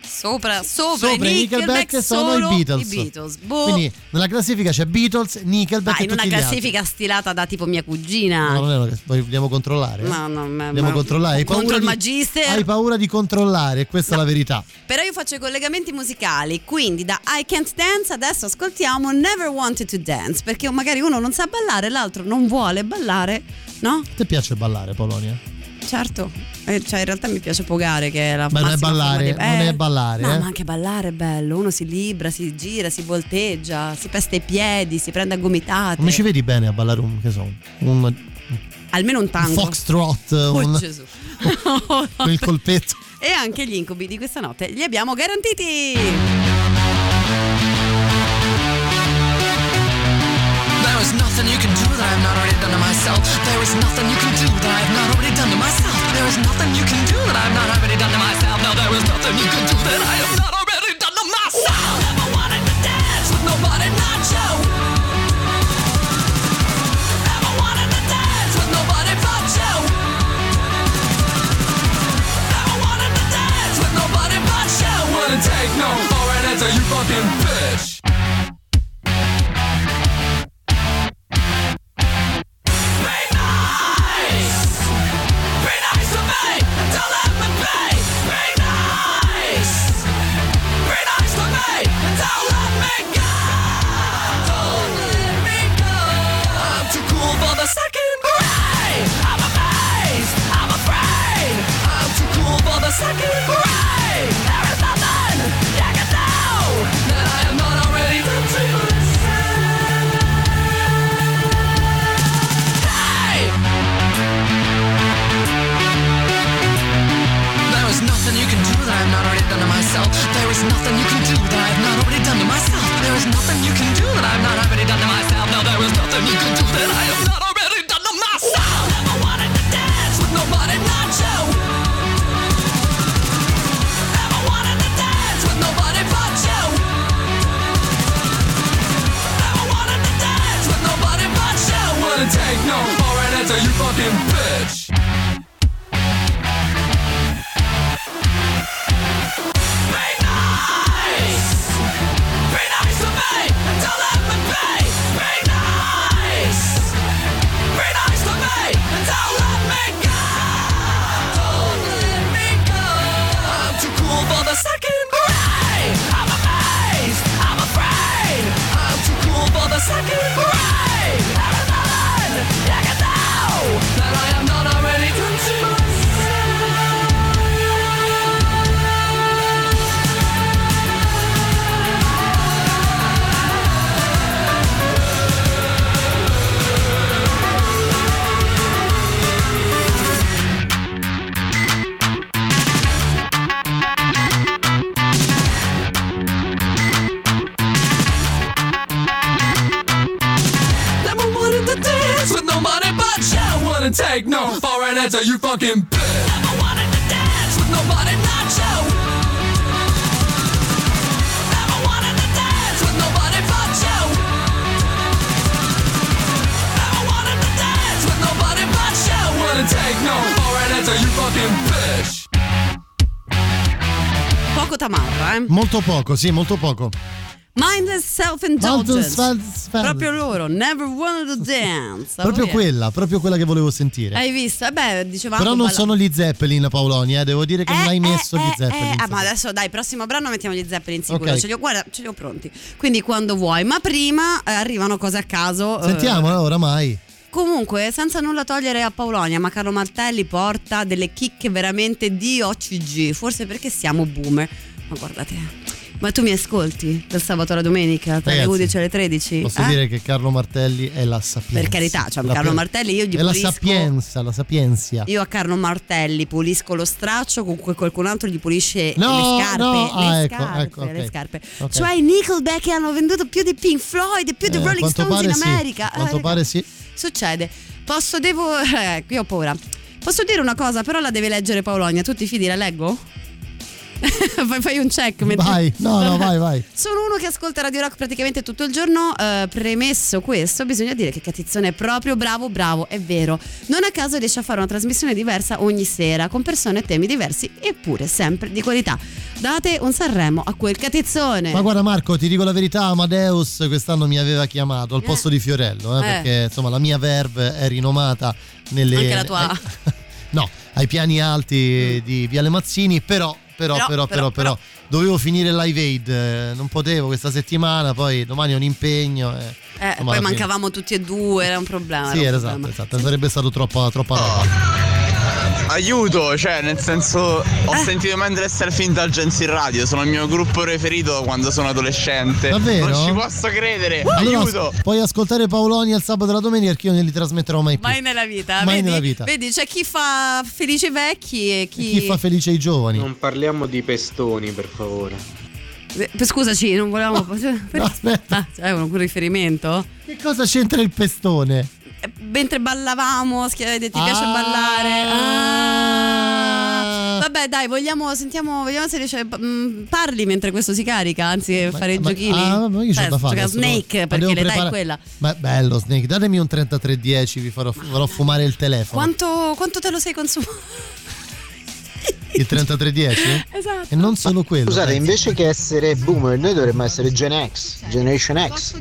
Speaker 2: Sopra, sopra,
Speaker 1: Sopra
Speaker 2: i
Speaker 1: Nickelback sono i Beatles.
Speaker 2: I Beatles. Boh.
Speaker 1: Quindi nella classifica c'è Beatles, Nickelback
Speaker 2: Ma in una classifica stilata da tipo mia cugina.
Speaker 1: No, non è una vogliamo controllare. eh?
Speaker 2: No, no, ma-
Speaker 1: Dobbiamo
Speaker 2: ma-
Speaker 1: controllare. Hai
Speaker 2: contro il
Speaker 1: di-
Speaker 2: magister.
Speaker 1: Hai paura di controllare, questa è la verità.
Speaker 2: Però io faccio i collegamenti musicali, quindi da I Can't Dance adesso ascoltiamo Never Wanted to Dance, perché magari uno non sa ballare, l'altro non vuole ballare, no?
Speaker 1: Ti piace ballare, Polonia?
Speaker 2: Certo, Eh, cioè in realtà mi piace pogare che è la
Speaker 1: Ma non è ballare,
Speaker 2: di-
Speaker 1: non è ballare,
Speaker 2: No,
Speaker 1: eh.
Speaker 2: ma anche ballare è bello, uno si libra, si gira, si volteggia, si pesta i piedi, si prende a gomitate.
Speaker 1: Come ci vedi bene a ballare un, che so, un,
Speaker 2: Almeno un
Speaker 1: un
Speaker 2: tango.
Speaker 1: foxtrot,
Speaker 2: Oh,
Speaker 1: un,
Speaker 2: Gesù.
Speaker 1: con il colpetto.
Speaker 2: E anche gli incubi di questa notte li abbiamo garantiti.
Speaker 15: There is nothing you can do that I've not already done to myself. There is nothing you can do that I have not already done to. There is nothing you can do that I've not already done to myself. No, there is nothing you can do that I have not already done to myself. Never wanted to dance with nobody not you. Never wanted to dance with nobody but you. Never wanted to dance with nobody but you. Wouldn't take no for an answer, you fucking bitch.
Speaker 2: Poco,
Speaker 1: sì, molto poco.
Speaker 2: Mindless self-indulgence.
Speaker 1: Self-
Speaker 2: Proprio loro, never wanted to dance.
Speaker 1: Proprio quella, proprio quella che volevo sentire.
Speaker 2: Hai visto? Eh beh, dicevamo.
Speaker 1: Però non
Speaker 2: balla-
Speaker 1: sono gli Zeppelin, Paoloni, eh, devo dire che non hai messo gli
Speaker 2: Eh,
Speaker 1: Zeppelin.
Speaker 2: ah, ma adesso dai, prossimo brano mettiamo gli Zeppelin sicuro.
Speaker 1: Ok.
Speaker 2: Ce li ho, guarda, ce li ho pronti. Quindi quando vuoi. Ma prima eh, arrivano cose a caso. eh,
Speaker 1: Sentiamo, eh, oramai.
Speaker 2: Comunque, senza nulla togliere a Paolonia, ma Carlo Martelli porta delle chicche veramente di OCG. Forse perché siamo boomer. Ma guardate. Ma tu mi ascolti dal sabato alla domenica, tra le
Speaker 1: Ragazzi,
Speaker 2: 11 e le 13?
Speaker 1: Posso
Speaker 2: Eh?
Speaker 1: dire che Carlo Martelli è la sapienza.
Speaker 2: Per carità, cioè,
Speaker 1: La
Speaker 2: Carlo
Speaker 1: pe-
Speaker 2: Martelli io gli
Speaker 1: È la
Speaker 2: pulisco-
Speaker 1: sapienza, la sapienzia.
Speaker 2: Io a Carlo Martelli pulisco lo straccio con cui qualcun altro gli pulisce
Speaker 1: No,
Speaker 2: le scarpe.
Speaker 1: no,
Speaker 2: le
Speaker 1: ah, ecco,
Speaker 2: scarpe,
Speaker 1: ecco,
Speaker 2: le
Speaker 1: ok.
Speaker 2: scarpe.
Speaker 1: Ok.
Speaker 2: Cioè i Nickelback hanno venduto più di Pink Floyd, più di
Speaker 1: Eh,
Speaker 2: Rolling Stones in
Speaker 1: sì,
Speaker 2: America. Eh,
Speaker 1: quanto
Speaker 2: raga,
Speaker 1: pare sì.
Speaker 2: Succede. Posso, devo. Eh, qui ho paura. Posso dire una cosa, però la deve leggere Paolonia. Tu ti fidi, la leggo? fai, un check. mentre-
Speaker 1: Vai, no, no, vai, vai.
Speaker 2: Sono uno che ascolta Radio Rock praticamente tutto il giorno. eh, premesso questo, bisogna dire che Catizzone è proprio bravo, bravo, è vero. Non a caso riesce a fare una trasmissione diversa ogni sera, con persone e temi diversi, eppure sempre di qualità. Date un Sanremo a quel Catizzone.
Speaker 1: Ma guarda Marco, ti dico la verità, Amadeus quest'anno mi aveva chiamato al posto di Fiorello, eh,
Speaker 2: Eh.
Speaker 1: perché insomma la mia verve è rinomata nelle...
Speaker 2: Anche la tua.
Speaker 1: eh, no, ai piani alti di Viale Mazzini, però... Però,
Speaker 2: Però,
Speaker 1: però,
Speaker 2: però,
Speaker 1: però, però, dovevo finire live aid, eh, non potevo questa settimana, poi domani è un impegno. eh,
Speaker 2: Eh,
Speaker 1: insomma,
Speaker 2: poi mancavamo tutti e due, era un problema.
Speaker 1: Sì,
Speaker 2: un
Speaker 1: era
Speaker 2: problema.
Speaker 1: esatto, esatto, sarebbe stato troppa, troppa roba.
Speaker 16: Aiuto, cioè nel senso ho sentito Mindless Self Indulgence in radio, sono il mio gruppo preferito quando sono adolescente.
Speaker 1: Davvero?
Speaker 16: Non ci posso credere,
Speaker 1: Allora,
Speaker 16: aiuto!
Speaker 1: s- puoi ascoltare Paoloni il sabato e la domenica perché io non li trasmetterò mai più.
Speaker 2: Mai nella vita,
Speaker 1: Mai
Speaker 2: vedi?
Speaker 1: nella vita.
Speaker 2: Vedi, c'è chi fa felici i vecchi e chi.
Speaker 1: Chi fa felice i giovani?
Speaker 17: Non parliamo di pestoni, per favore.
Speaker 2: Eh, Scusaci, non volevamo.
Speaker 1: aspetta.
Speaker 2: Ah, c'è un riferimento?
Speaker 1: Che cosa c'entra il pestone?
Speaker 2: Mentre ballavamo, ti piace
Speaker 1: Ah.
Speaker 2: ballare? Ah. Vabbè, dai, vogliamo, sentiamo, vediamo se riesce. mm, parli mentre questo si carica, anzi che fare i
Speaker 1: Ma-
Speaker 2: giochini.
Speaker 1: Ah, ma io c'ho
Speaker 2: Eh,
Speaker 1: da fare.
Speaker 2: gioca Snake
Speaker 1: ma
Speaker 2: perché l'età è
Speaker 1: preparare-
Speaker 2: quella.
Speaker 1: Ma bello Snake, datemi un 3310, vi farò, farò fumare il telefono.
Speaker 2: Quanto, quanto te lo sei consumato?
Speaker 1: Il 3310?
Speaker 2: Esatto.
Speaker 1: E non solo quello.
Speaker 14: Scusate,
Speaker 1: pensi.
Speaker 14: invece che essere boomer, noi dovremmo essere Gen X, Generation X.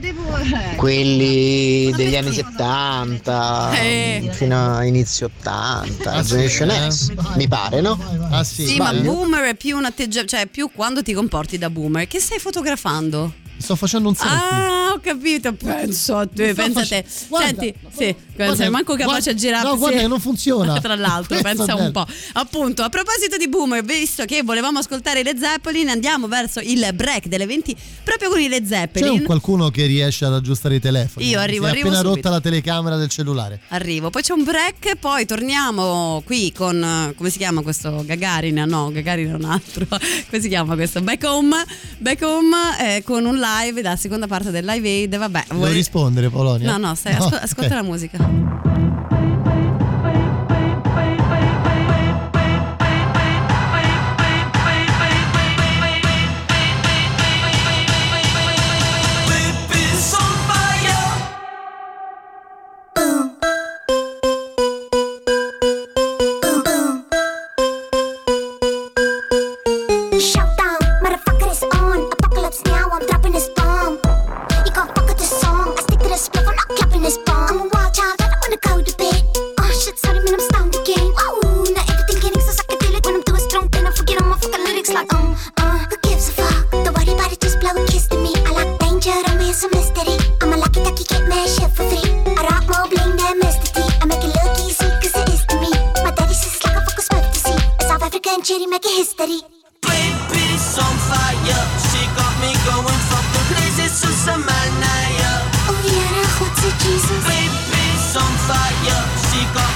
Speaker 14: Quelli degli anni 70
Speaker 2: Eh.
Speaker 14: fino a inizio 80,
Speaker 1: Ah, sì,
Speaker 14: Generation
Speaker 1: eh?
Speaker 14: X, mi pare, no?
Speaker 1: Ah sì,
Speaker 2: Sì, ma boomer è più un atteggiamento, cioè più quando ti comporti da boomer. Che stai fotografando?
Speaker 1: Sto facendo un selfie.
Speaker 2: Ah, ho capito. Penso a te, pensa a
Speaker 1: face-
Speaker 2: te.
Speaker 1: Guarda,
Speaker 2: Senti, sì,
Speaker 1: guarda,
Speaker 2: sei manco capace
Speaker 1: guarda-
Speaker 2: a girare.
Speaker 1: no, guarda non funziona.
Speaker 2: Tra l'altro,
Speaker 1: Questo
Speaker 2: pensa
Speaker 1: è
Speaker 2: un po'. Appunto, a proposito di boomer, visto che volevamo ascoltare i Led Zeppelin, andiamo verso il break delle 20 proprio con i Led
Speaker 1: C'è
Speaker 2: Zeppelin.
Speaker 1: un qualcuno che riesce ad aggiustare i telefoni.
Speaker 2: Io arrivo,
Speaker 1: Si è
Speaker 2: arrivo
Speaker 1: appena
Speaker 2: subito.
Speaker 1: rotta la telecamera del cellulare.
Speaker 2: Arrivo, poi c'è un break, poi torniamo qui con come si chiama questo Gagarin? No, Gagarin è un altro. come si chiama questo? Back Home, Back Home eh, con un live, la seconda parte del Live Aid. Vabbè, vuoi-
Speaker 1: rispondere, Polonia?
Speaker 2: No, no, stai, ascol-
Speaker 1: ok.
Speaker 2: ascolta la musica.
Speaker 18: Thank you. steady.
Speaker 19: Baby's on fire, she got me going fucking crazy, Susamania.
Speaker 18: Oh yeah, what's it, Jesus?
Speaker 19: Baby's on fire, she got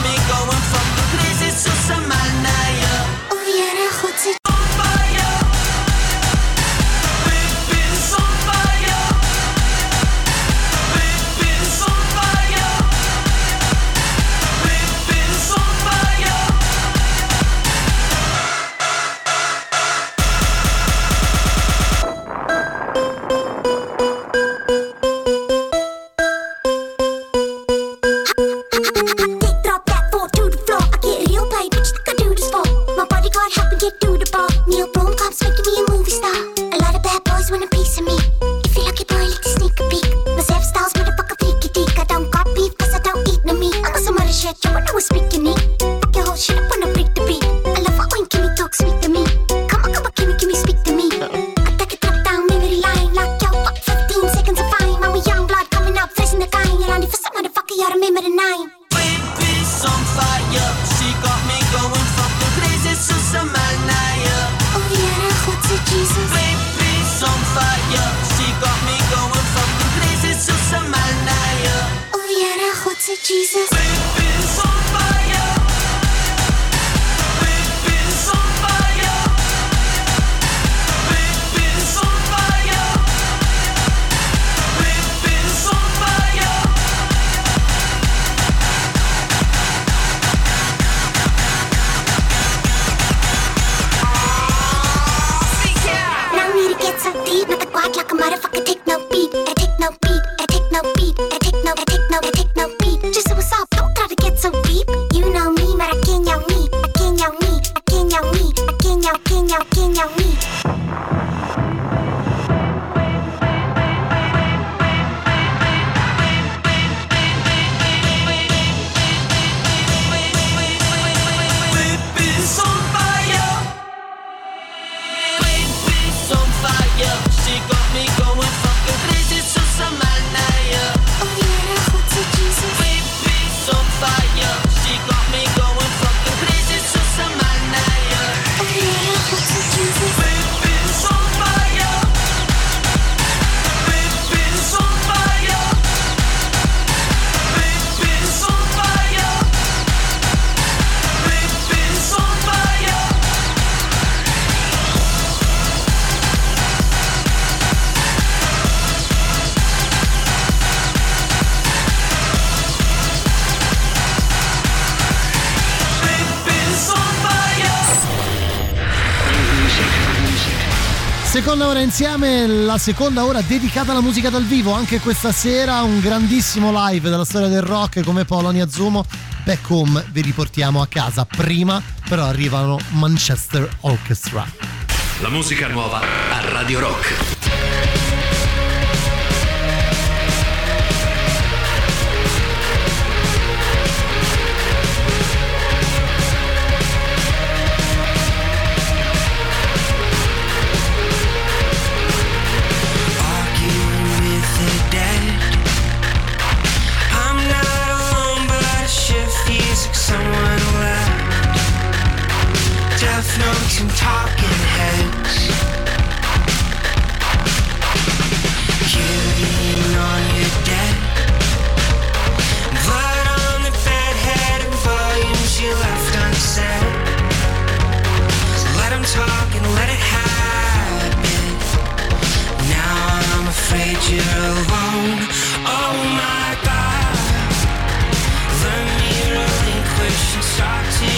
Speaker 1: insieme la seconda ora dedicata alla musica dal vivo. Anche questa sera un grandissimo live della storia del rock come Polonia Zumo. Back home vi riportiamo a casa. Prima però arrivano Manchester Orchestra.
Speaker 10: La musica nuova a Radio Rock.
Speaker 19: some talking heads. You lean on your dead. Blood on the bed, head and volumes you left unsaid. Let them talk and let it happen. Now I'm afraid you're alone. Oh my god. Learn me relinquish and start to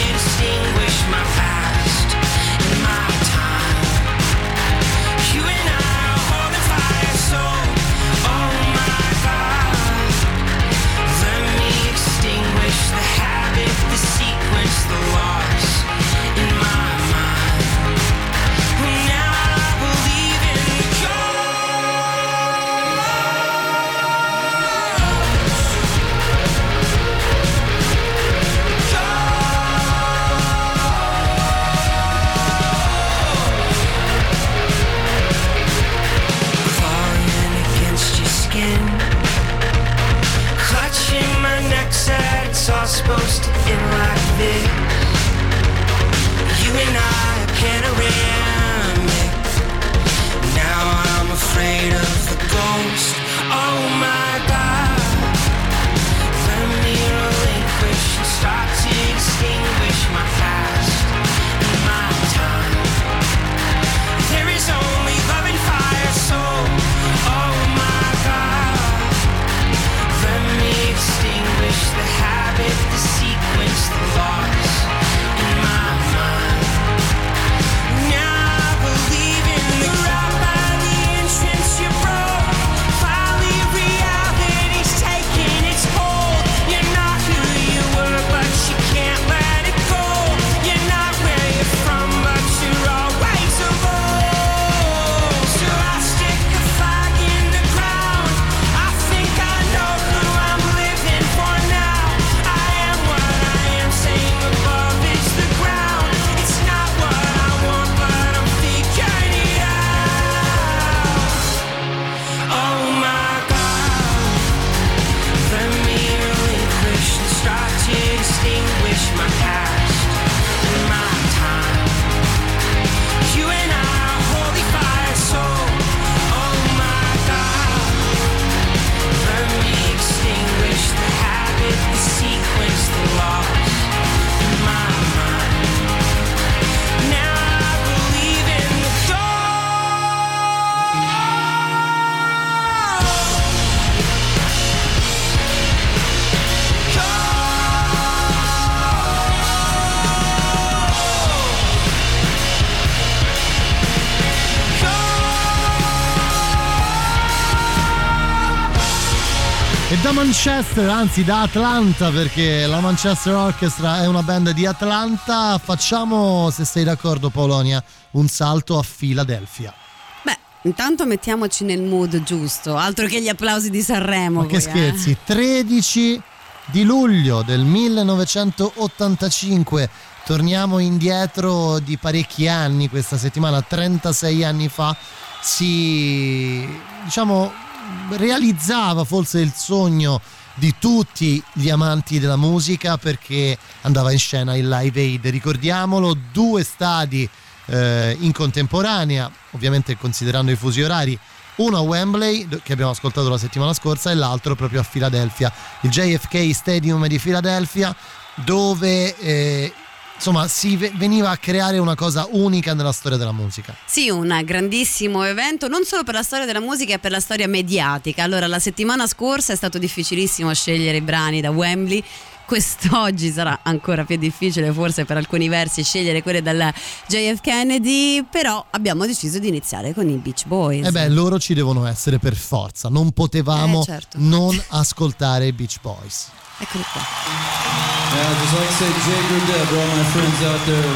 Speaker 1: Manchester, anzi da Atlanta, perché la Manchester Orchestra è una band di Atlanta, facciamo, se sei d'accordo Polonia, un salto a Filadelfia.
Speaker 2: Beh, intanto mettiamoci nel mood giusto, altro che gli applausi di Sanremo.
Speaker 1: Ma che
Speaker 2: poi, eh.
Speaker 1: scherzi, 13 di luglio del 1985, torniamo indietro di parecchi anni questa settimana, 36 anni fa, si diciamo realizzava forse il sogno di tutti gli amanti della musica perché andava in scena il Live Aid, ricordiamolo, due stadi eh, in contemporanea, ovviamente considerando i fusi orari, uno a Wembley che abbiamo ascoltato la settimana scorsa e l'altro proprio a Filadelfia, il JFK Stadium di Filadelfia dove eh, insomma si ve- veniva a creare una cosa unica nella storia della musica.
Speaker 2: Sì, un grandissimo evento, non solo per la storia della musica, e per la storia mediatica. Allora, la settimana scorsa è stato difficilissimo scegliere i brani da Wembley. Quest'oggi sarà ancora più difficile, forse per alcuni versi, scegliere quelle dalla JF Kennedy. Però abbiamo deciso di iniziare con i Beach Boys.
Speaker 1: E beh, loro ci devono essere per forza, non potevamo
Speaker 2: Eh, certo.
Speaker 1: non ascoltare i Beach Boys.
Speaker 2: Eccoli qua.
Speaker 20: Yeah, I'd just like to say Jay Gurdett to all my friends out there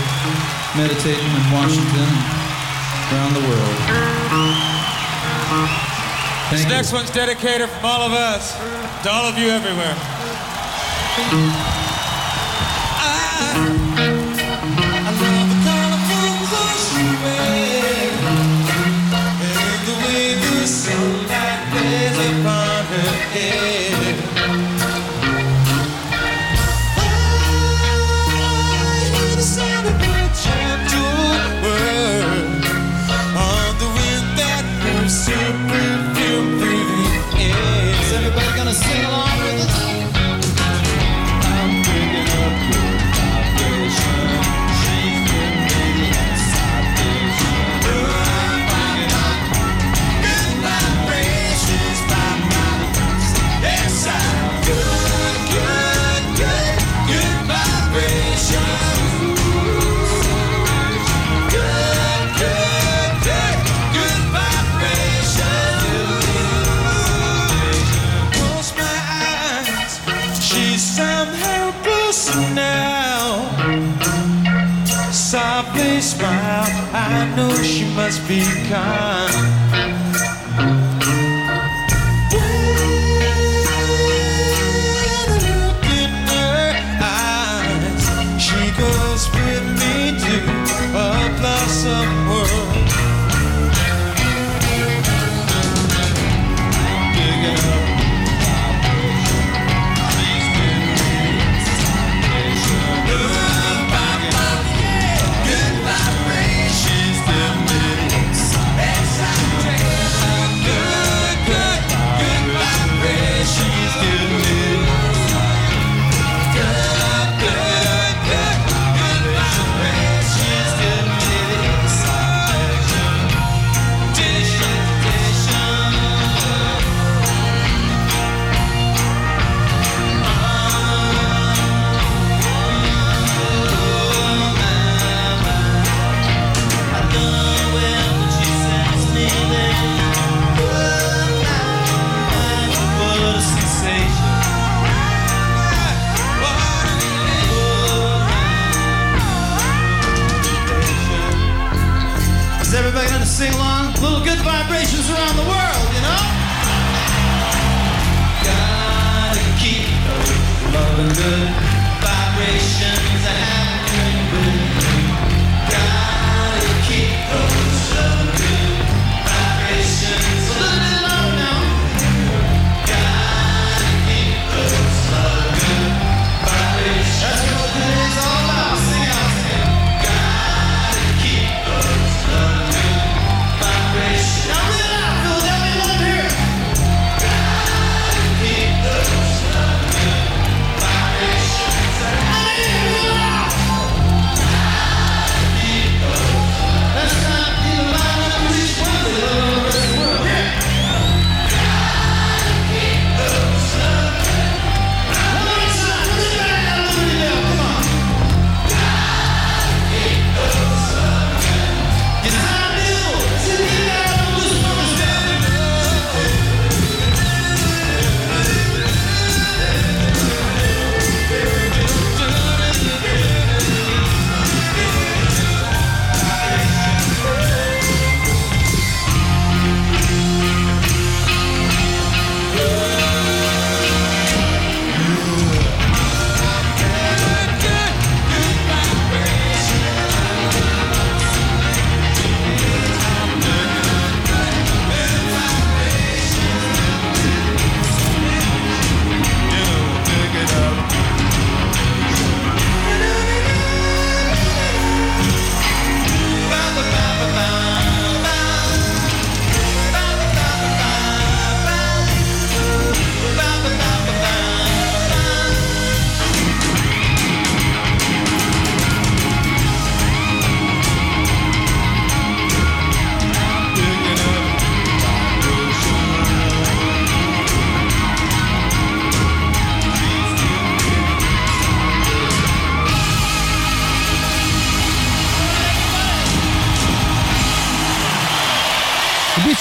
Speaker 20: meditating in Washington, around the world.
Speaker 21: This next one's dedicated from all of us to all of you everywhere.
Speaker 20: Is know she must be kind.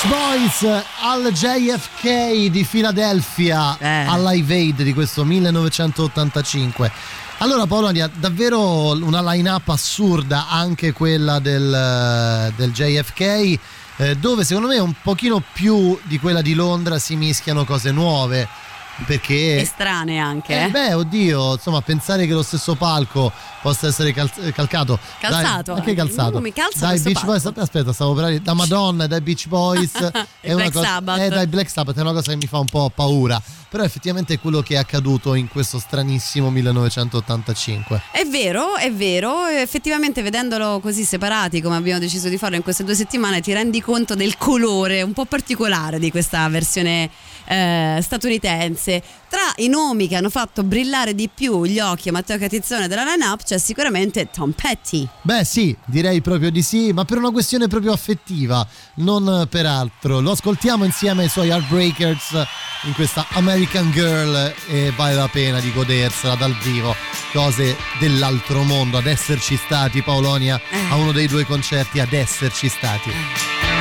Speaker 1: Beach Boys al JFK di Philadelphia
Speaker 2: Eh.
Speaker 1: al Live Aid di questo 1985. Allora Polonia, davvero una line-up assurda anche quella del, del JFK, eh, dove secondo me un pochino più di quella di Londra si mischiano cose nuove. Perché
Speaker 2: Estranee anche.
Speaker 1: eh
Speaker 2: eh.
Speaker 1: beh, oddio, insomma, pensare che lo stesso palco possa essere cal- calcato.
Speaker 2: Calzato
Speaker 1: Dai, anche calzato.
Speaker 2: Uh, mi calza
Speaker 1: dai Beach Boys,
Speaker 2: palco.
Speaker 1: aspetta, stavo per. Da Madonna dai Beach Boys. è una
Speaker 2: Black
Speaker 1: cosa,
Speaker 2: Sabbath.
Speaker 1: Eh, dai Black Sabbath è una cosa che mi fa un po' paura. Però effettivamente è quello che è accaduto in questo stranissimo 1985.
Speaker 2: È vero, è vero, effettivamente vedendolo così separati come abbiamo deciso di farlo in queste due settimane ti rendi conto del colore un po' particolare di questa versione eh, statunitense. Tra i nomi che hanno fatto brillare di più gli occhi a Matteo Catizzone della line-up c'è sicuramente Tom Petty.
Speaker 1: Beh sì, direi proprio di sì, ma per una questione proprio affettiva, non per altro. Lo ascoltiamo insieme ai suoi Heartbreakers in questa American Girl e vale la pena di godersela dal vivo. Cose dell'altro mondo, ad esserci stati Paolonia a uno dei due concerti, ad esserci stati.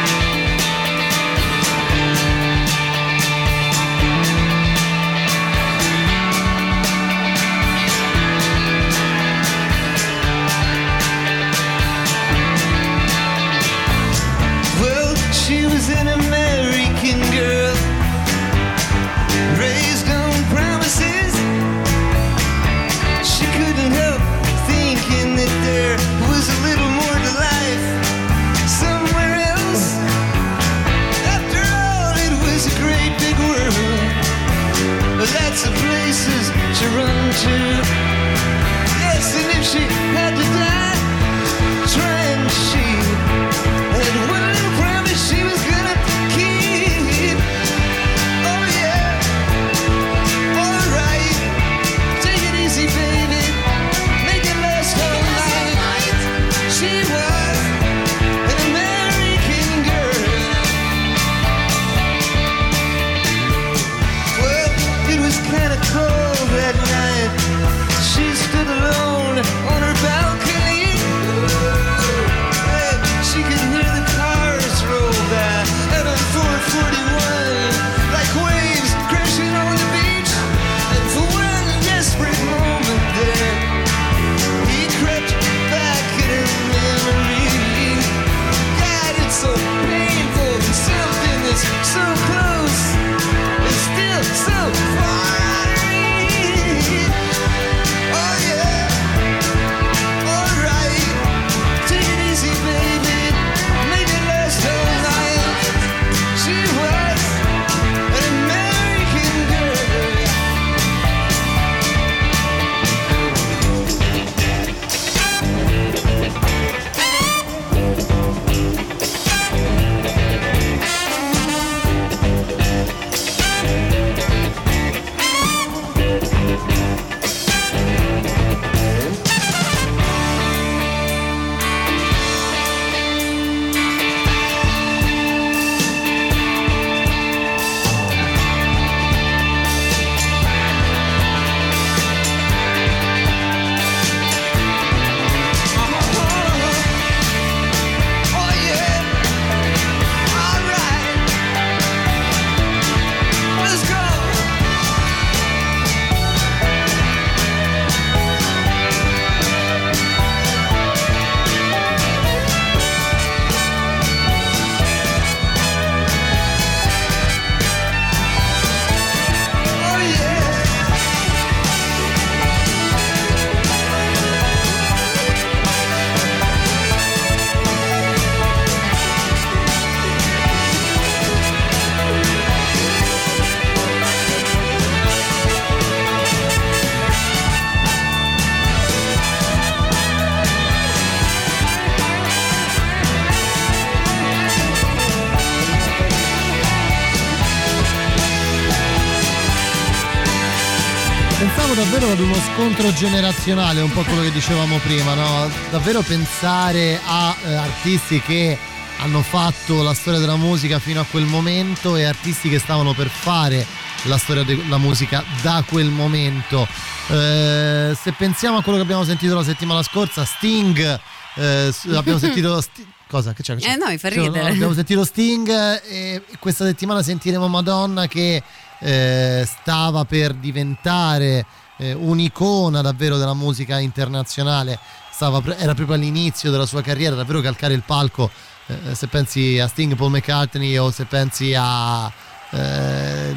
Speaker 1: Generazionale, un po' quello che dicevamo prima, no? Davvero pensare a eh, artisti che hanno fatto la storia della musica fino a quel momento e artisti che stavano per fare la storia della musica da quel momento. Eh, se pensiamo a quello che abbiamo sentito la settimana scorsa, Sting, eh, abbiamo sentito Sti- Cosa? Che c'è? Che c'è?
Speaker 2: Eh, no, mi fa
Speaker 1: Sì, no,
Speaker 2: ridere.
Speaker 1: abbiamo sentito Sting e questa settimana sentiremo Madonna che eh, stava per diventare eh, un'icona davvero della musica internazionale. Stava era proprio all'inizio della sua carriera, davvero calcare il palco. eh, se pensi a Sting, Paul McCartney o se pensi a eh,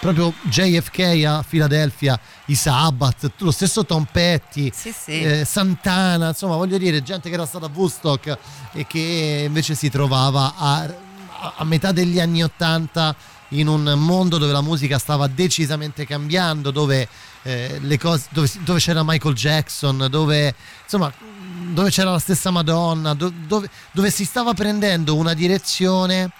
Speaker 1: proprio JFK a Philadelphia, i Sabbath, lo stesso Tom Petty, eh, Santana, insomma voglio dire gente che era stata a Woodstock e che invece si trovava a, a metà degli anni Ottanta in un mondo dove la musica stava decisamente cambiando, dove, eh, le cose, dove, dove c'era Michael Jackson, dove insomma dove c'era la stessa Madonna, do- dove, dove si stava prendendo una direzione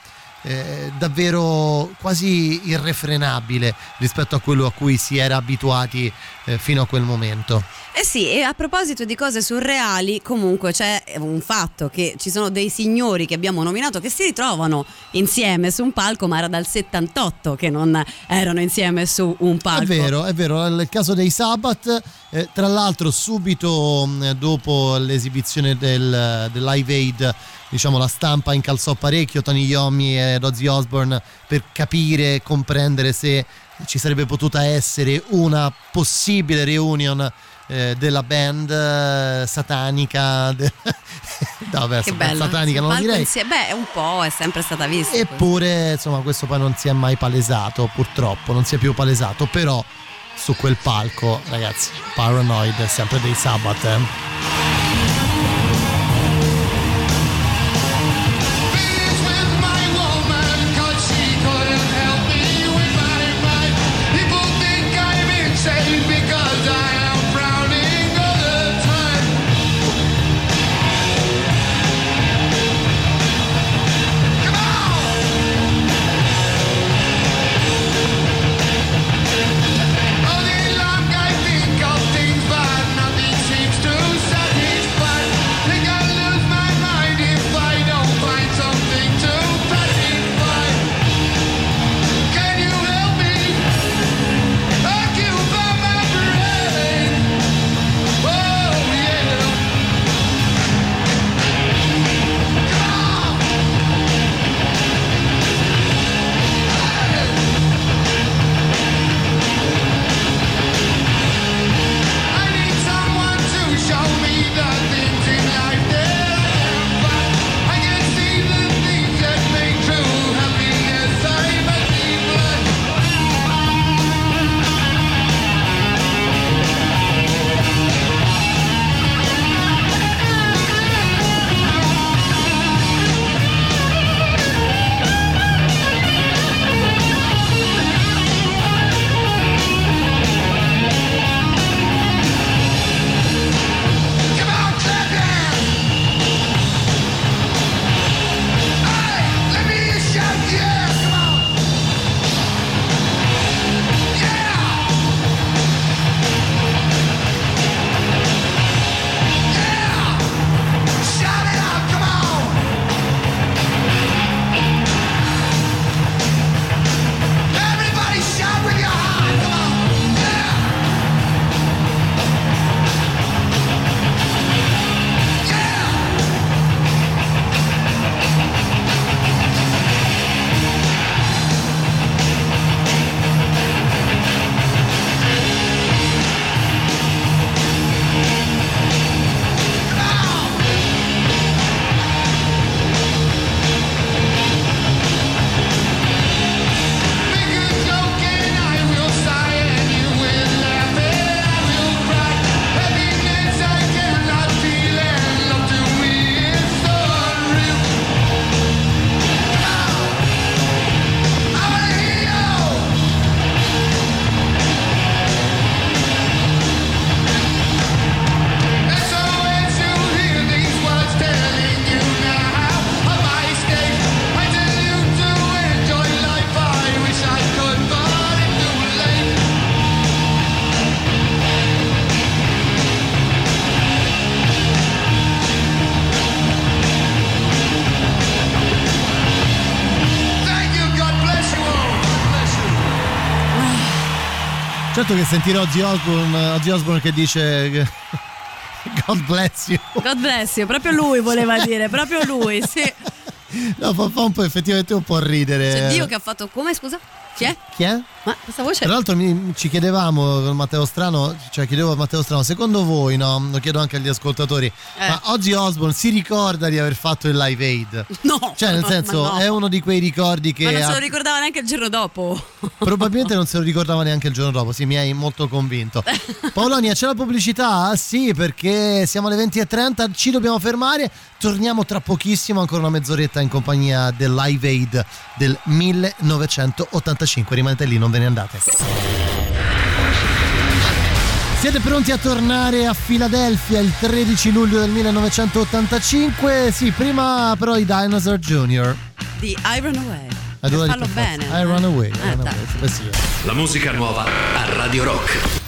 Speaker 1: eh, davvero quasi irrefrenabile rispetto a quello a cui si era abituati eh, fino a quel momento.
Speaker 2: Eh sì, e a proposito di cose surreali, comunque c'è un fatto che ci sono dei signori che abbiamo nominato che si ritrovano insieme su un palco, ma era dal 78 che non erano insieme su un palco.
Speaker 1: È vero, è vero, nel caso dei Sabbath, eh, tra l'altro subito mh, dopo l'esibizione del, del Live Aid, diciamo la stampa incalzò parecchio Tony Iommi e Ozzy Osbourne per capire, comprendere se ci sarebbe potuta essere una possibile reunion eh, della band eh, satanica de- no, vabbè,
Speaker 2: Che bello.
Speaker 1: satanica non lo direi
Speaker 2: insie- Beh, un po' è sempre stata vista.
Speaker 1: Eppure, insomma, questo poi non si è mai palesato, purtroppo, non si è più palesato, però su quel palco, ragazzi, Paranoid è sempre dei Sabbath. eh. Certo che sentire Ozzy Osbourne, Ozzy Osbourne che dice che, God bless you.
Speaker 2: God bless you, proprio lui voleva dire, proprio lui, sì.
Speaker 1: No, fa, fa un po' effettivamente un po' ridere.
Speaker 2: C'è Dio che ha fatto come, scusa? Chi è?
Speaker 1: Chi è?
Speaker 2: Ma questa voce
Speaker 1: Tra l'altro mi- ci chiedevamo con Matteo Strano, cioè chiedevo a Matteo Strano, secondo voi, no? Lo chiedo anche agli ascoltatori,
Speaker 2: Eh.
Speaker 1: ma oggi Osborne si ricorda di aver fatto il live aid?
Speaker 2: No!
Speaker 1: Cioè, nel senso,
Speaker 2: no.
Speaker 1: è uno di quei ricordi che
Speaker 2: Ma non se
Speaker 1: ha-
Speaker 2: lo ricordava neanche il giorno dopo.
Speaker 1: probabilmente non se lo ricordava neanche il giorno dopo, sì, mi hai molto convinto. Paolonia, c'è la pubblicità? Sì, perché siamo alle 20.30, ci dobbiamo fermare, torniamo tra pochissimo, ancora una mezz'oretta in compagnia del live aid del 1985, rimanete lì, non ve ne andate. Siete pronti a tornare a Filadelfia il 13 luglio del 1985? Sì, prima però i Dinosaur Jr.
Speaker 2: Di Iron Away.
Speaker 1: Devo
Speaker 2: Fallo bene.
Speaker 1: I run away.
Speaker 2: Eh,
Speaker 1: away, sì.
Speaker 22: La musica nuova a Radio Rock.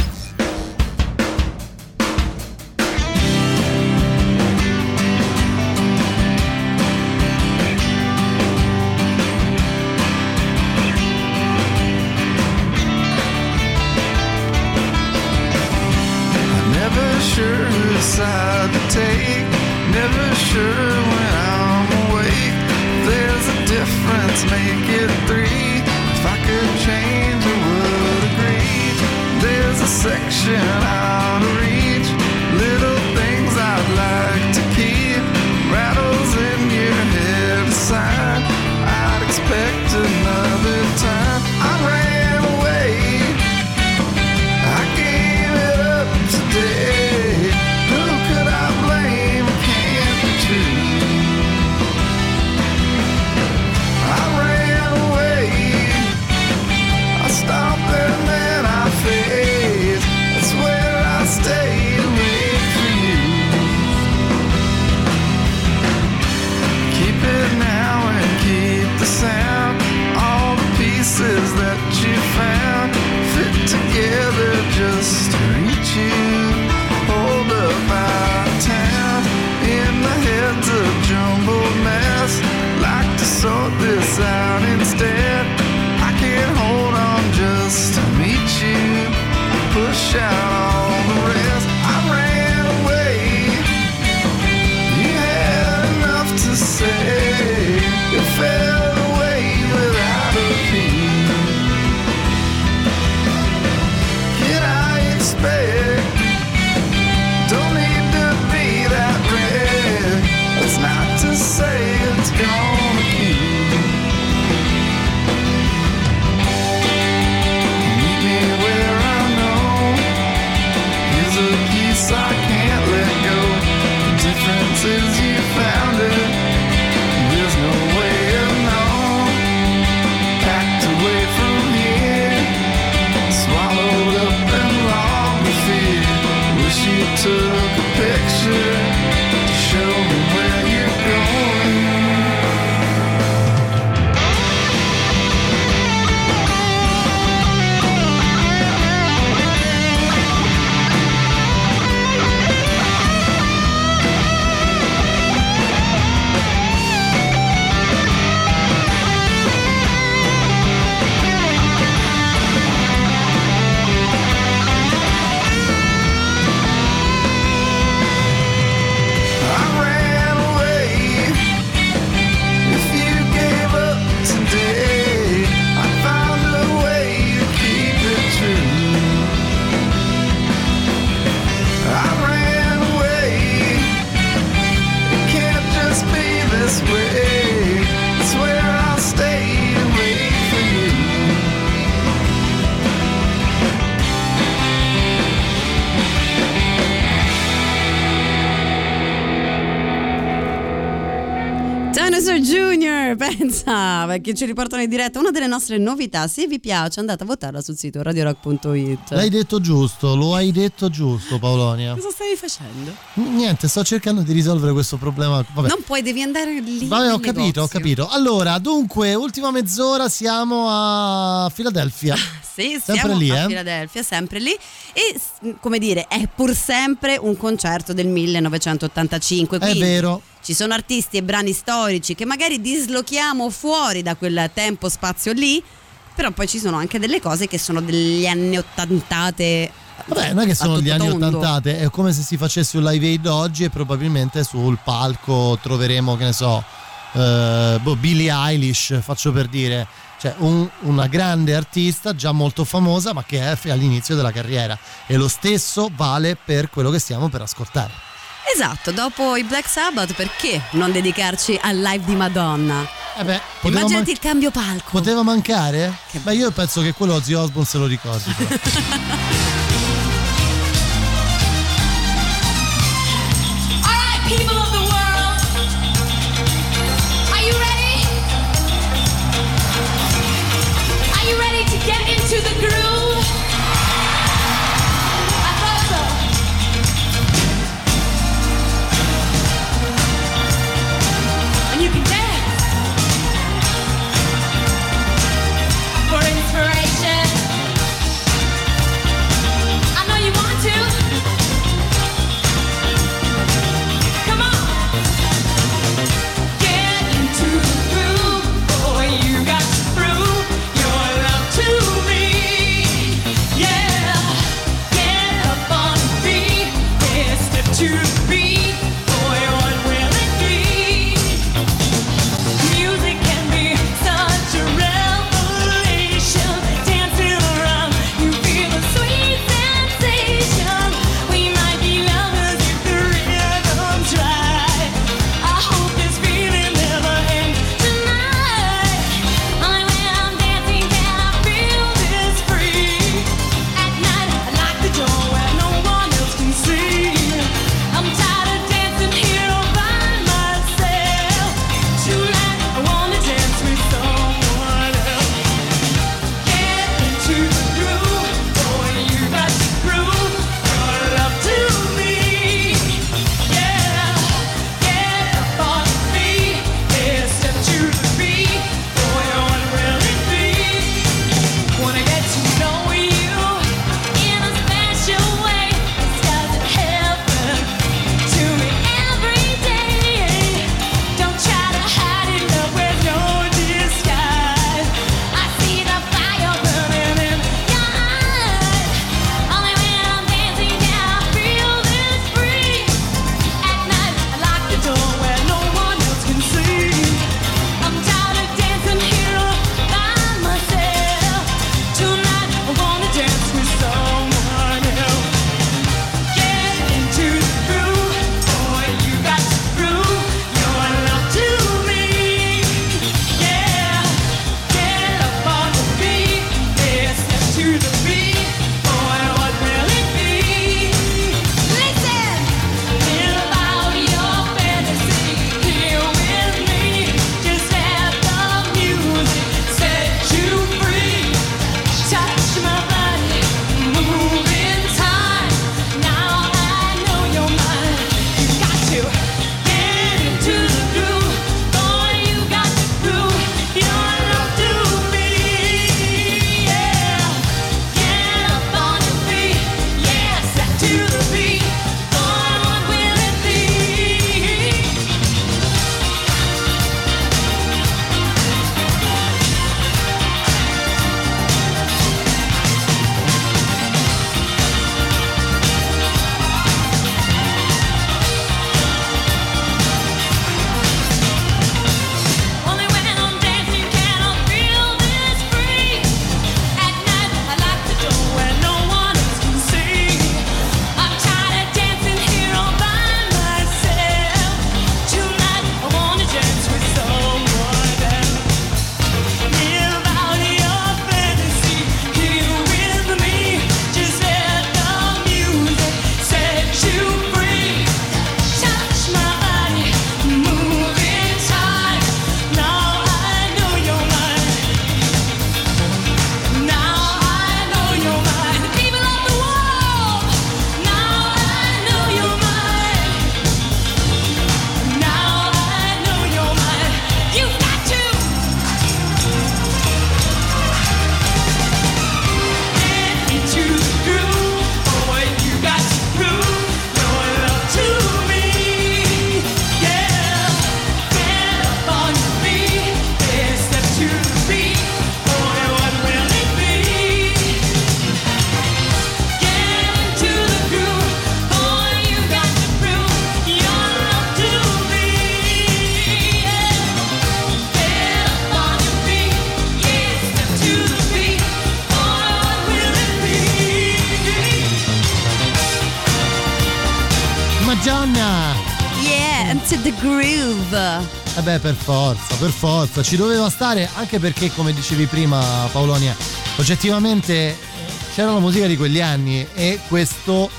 Speaker 2: Pensa, perché ci riportano in diretta una delle nostre novità. Se vi piace andate a votarla sul sito radiorock.it.
Speaker 1: L'hai detto giusto, lo hai detto giusto Paolonia.
Speaker 2: Cosa stavi facendo?
Speaker 1: Niente, sto cercando di risolvere questo problema. Vabbè.
Speaker 2: Non puoi, devi andare lì.
Speaker 1: Vabbè, ho capito, ho
Speaker 2: negozio.
Speaker 1: capito. Allora, dunque, ultima mezz'ora siamo a Filadelfia.
Speaker 2: Sì,
Speaker 1: Sempre lì,
Speaker 2: a
Speaker 1: eh?
Speaker 2: Filadelfia, sempre lì. E come dire, è pur sempre un concerto del 1985.
Speaker 1: È
Speaker 2: quindi
Speaker 1: vero.
Speaker 2: Ci sono artisti e brani storici che magari dislochiamo fuori da quel tempo-spazio lì. Però poi ci sono anche delle cose che sono degli anni ottantate.
Speaker 1: Vabbè, non è che sono gli anni ottantate, è come se si facesse un live aid oggi e probabilmente sul palco troveremo, che ne so, eh, boh, Billie Eilish, faccio per dire, cioè un- una grande artista già molto famosa ma che è all'inizio della carriera e lo stesso vale per quello che stiamo per ascoltare.
Speaker 2: Esatto, dopo i Black Sabbath perché non dedicarci al live di Madonna?
Speaker 1: Eh beh,
Speaker 2: Immaginati
Speaker 1: man-
Speaker 2: il cambio palco.
Speaker 1: Poteva mancare? Beh, io penso che quello Ozzy Osbourne se lo ricordi. Eh beh, per forza, per forza, ci doveva stare anche perché, come dicevi prima Paolonia, oggettivamente eh, c'era la musica di quegli anni e questo,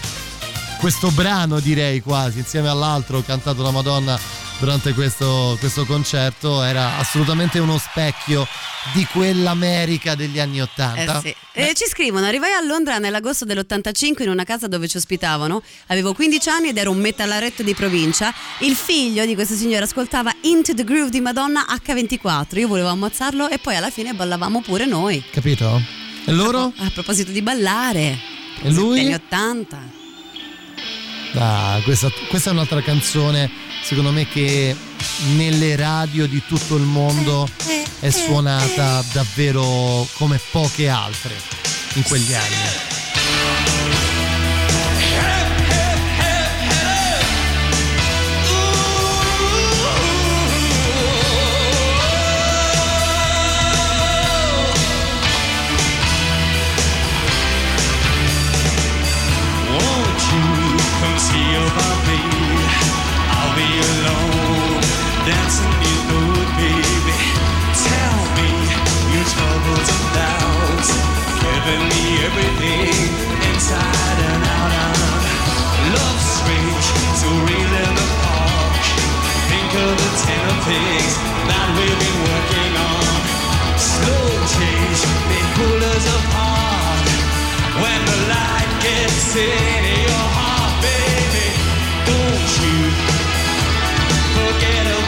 Speaker 1: questo brano direi quasi, insieme all'altro cantato da Madonna durante questo, questo concerto, era assolutamente uno specchio di quell'America degli anni Ottanta.
Speaker 2: Eh sì. Eh, ci scrivono, arrivai a Londra nell'agosto dell'85 in una casa dove ci ospitavano, avevo 15 anni ed ero un metallaretto di provincia, il figlio di questa signora ascoltava Into the Groove di Madonna H24, io volevo ammazzarlo e poi alla fine ballavamo pure noi.
Speaker 1: Capito? E loro?
Speaker 2: A proposito di ballare,
Speaker 1: E lui?
Speaker 2: negli 80.
Speaker 1: Ah, questa, questa è un'altra canzone, secondo me, che nelle radio di tutto il mondo è suonata davvero come poche altre in quegli anni.
Speaker 11: Of the ten things that we've been working on. Slow change, they pull us apart. When the light gets in your heart, baby, don't you forget about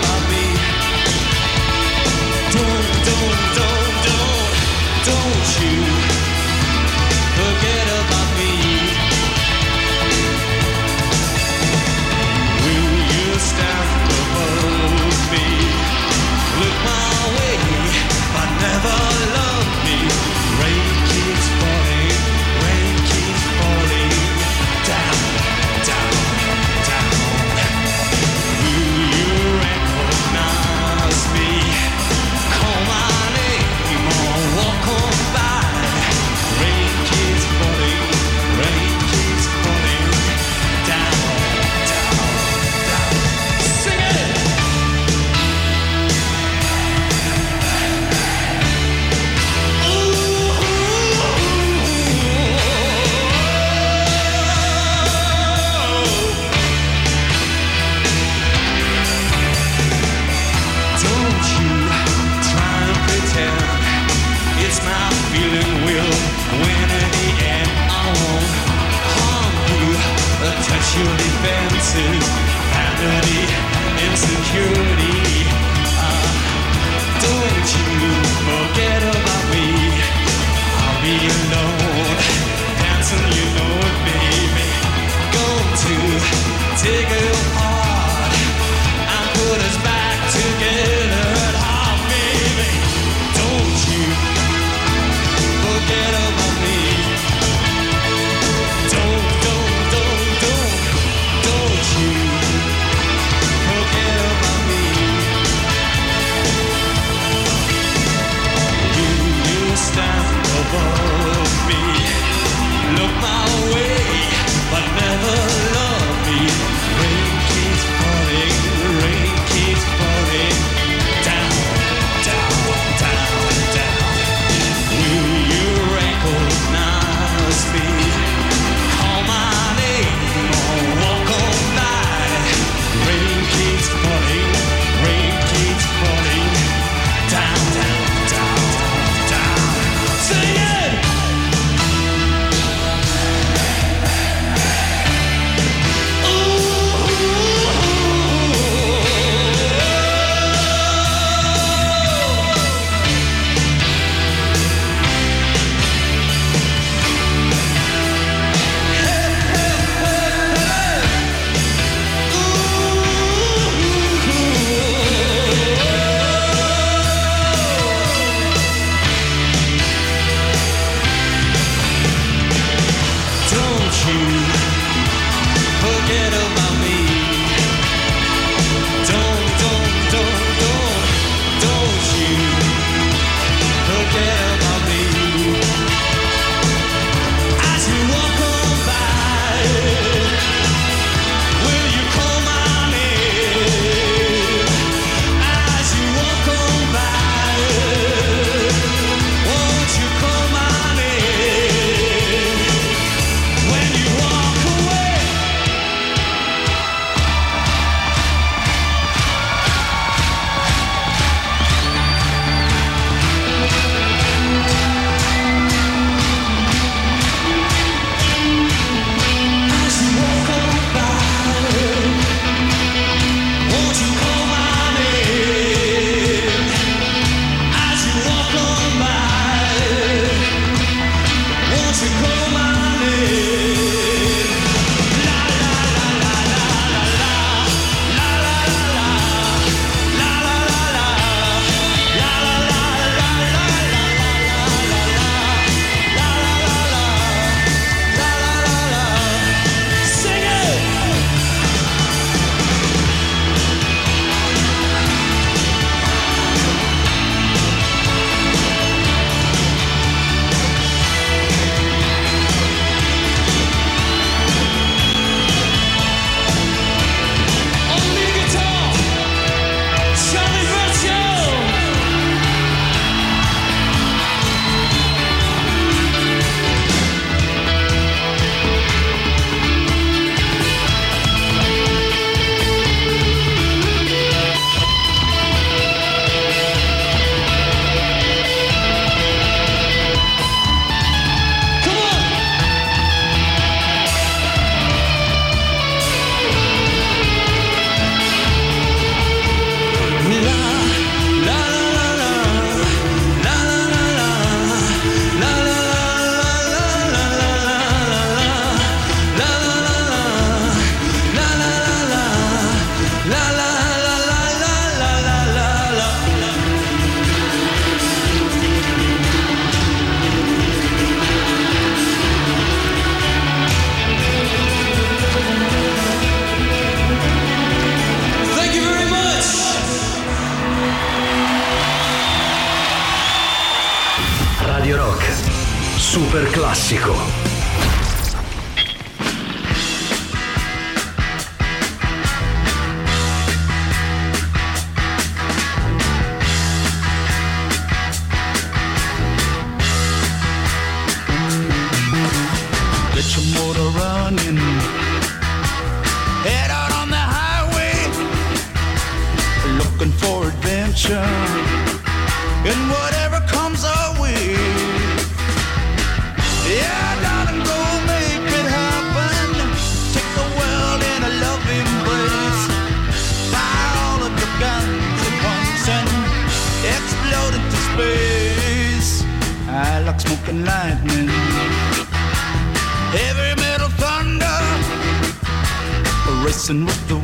Speaker 20: Racing with the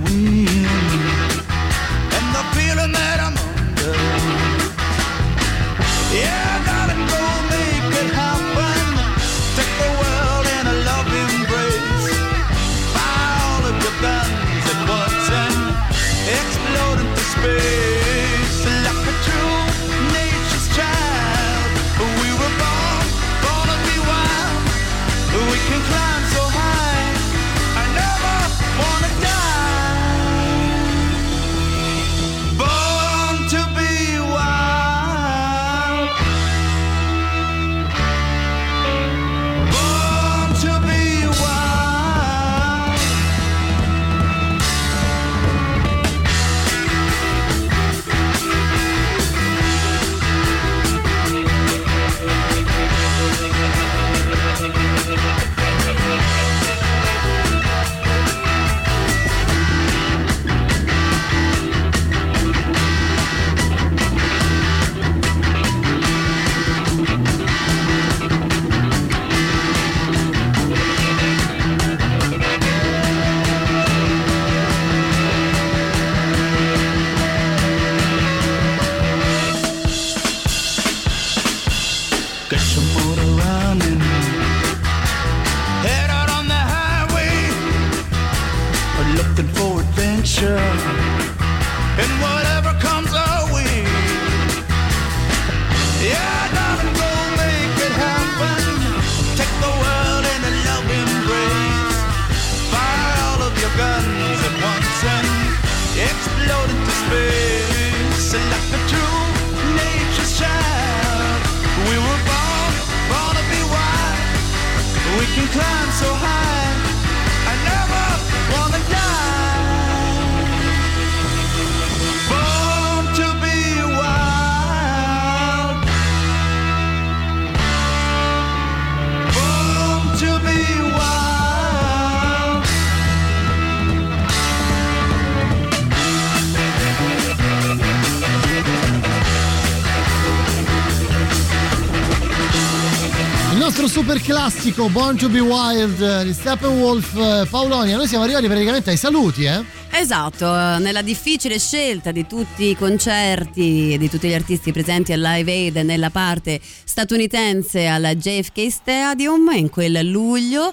Speaker 1: classico, Born to be Wild di Steppenwolf. Eh, Paolonia, noi siamo arrivati praticamente ai saluti, eh?
Speaker 2: Esatto, eh, nella difficile scelta di tutti i concerti e di tutti gli artisti presenti al Live Aid nella parte statunitense al JFK Stadium in quel luglio,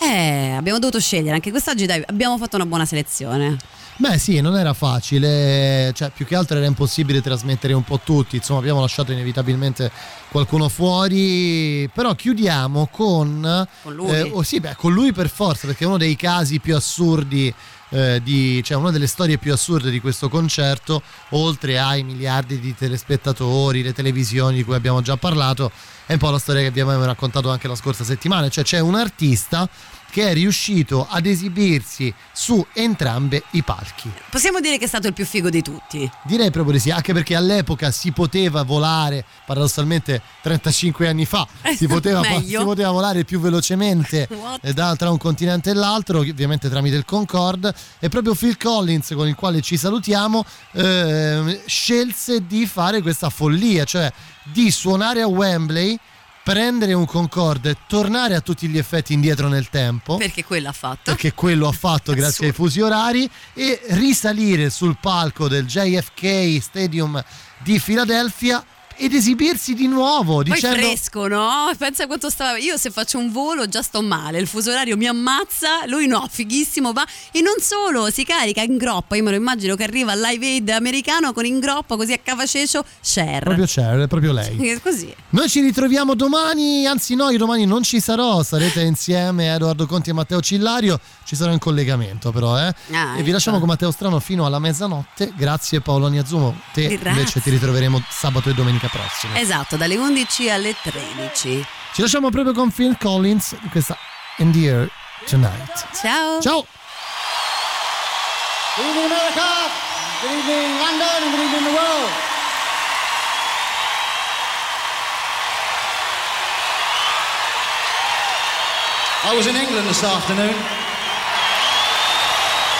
Speaker 2: eh, abbiamo dovuto scegliere anche quest'oggi, dai, abbiamo fatto una buona selezione.
Speaker 1: Beh sì, non era facile, cioè più che altro era impossibile trasmettere un po' tutti, insomma abbiamo lasciato inevitabilmente qualcuno fuori, però chiudiamo con...
Speaker 2: Con lui?
Speaker 1: eh, oh, sì, beh, con lui per forza, perché è uno dei casi più assurdi, eh, di, cioè una delle storie più assurde di questo concerto, oltre ai miliardi di telespettatori, le televisioni di cui abbiamo già parlato, è un po' la storia che abbiamo raccontato anche la scorsa settimana, cioè c'è un artista che è riuscito ad esibirsi su entrambe i palchi.
Speaker 2: Possiamo dire che è stato il più figo di tutti.
Speaker 1: Direi proprio di sì, anche perché all'epoca si poteva volare, paradossalmente 35 anni fa, si poteva, si poteva volare più velocemente eh, da- tra un continente e l'altro, ovviamente tramite il Concorde, e proprio Phil Collins, con il quale ci salutiamo, ehm, scelse di fare questa follia, cioè di suonare a Wembley, prendere un Concorde, tornare a tutti gli effetti indietro nel tempo.
Speaker 2: Perché quello ha fatto.
Speaker 1: perché quello ha fatto grazie ai fusi orari. E risalire sul palco del JFK Stadium di Filadelfia ed esibirsi di nuovo
Speaker 2: Poi
Speaker 1: dicendo
Speaker 2: fresco, no? Pensa quanto stava. Io se faccio un volo già sto male, il fuso orario mi ammazza, lui no, fighissimo, va. E non solo, si carica in groppa. Io me lo immagino che arriva al live aid americano con in groppa così a cavacecio, share.
Speaker 1: proprio c'è, è proprio lei.
Speaker 2: Così.
Speaker 1: Noi ci ritroviamo domani, anzi no, io domani non ci sarò, sarete insieme a Edoardo Conti e Matteo Cillario, ci sarò in collegamento però, eh.
Speaker 2: Ah,
Speaker 1: e vi lasciamo
Speaker 2: ecco.
Speaker 1: con Matteo Strano fino alla mezzanotte, grazie Paolo Niazumo, te
Speaker 2: Grazie.
Speaker 1: invece ti ritroveremo sabato e domenica prossima.
Speaker 2: Esatto, dalle 11 alle 13.
Speaker 1: Ci lasciamo proprio con Phil Collins, questa In the Air Tonight.
Speaker 2: Ciao.
Speaker 1: Ciao.
Speaker 13: Good evening, America. Good evening, London. Good evening, the world. I was in England this afternoon.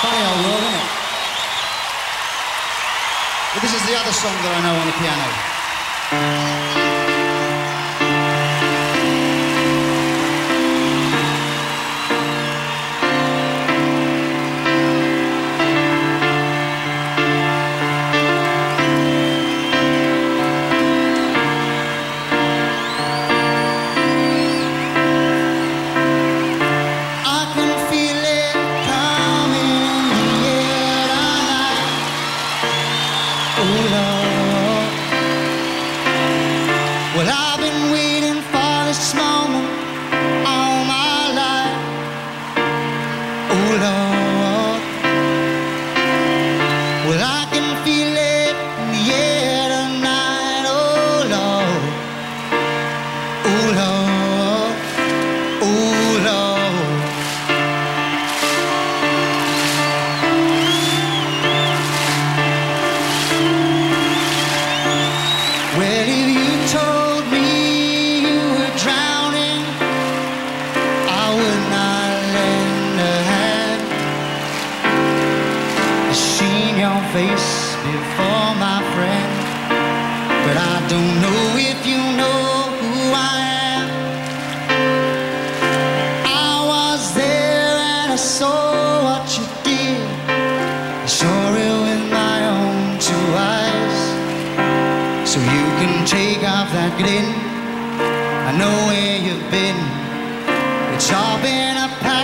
Speaker 13: Funny old world, isn't it? But this is the other song that I know on the piano. I So you can take off that grin. I know where you've been. It's all been a pack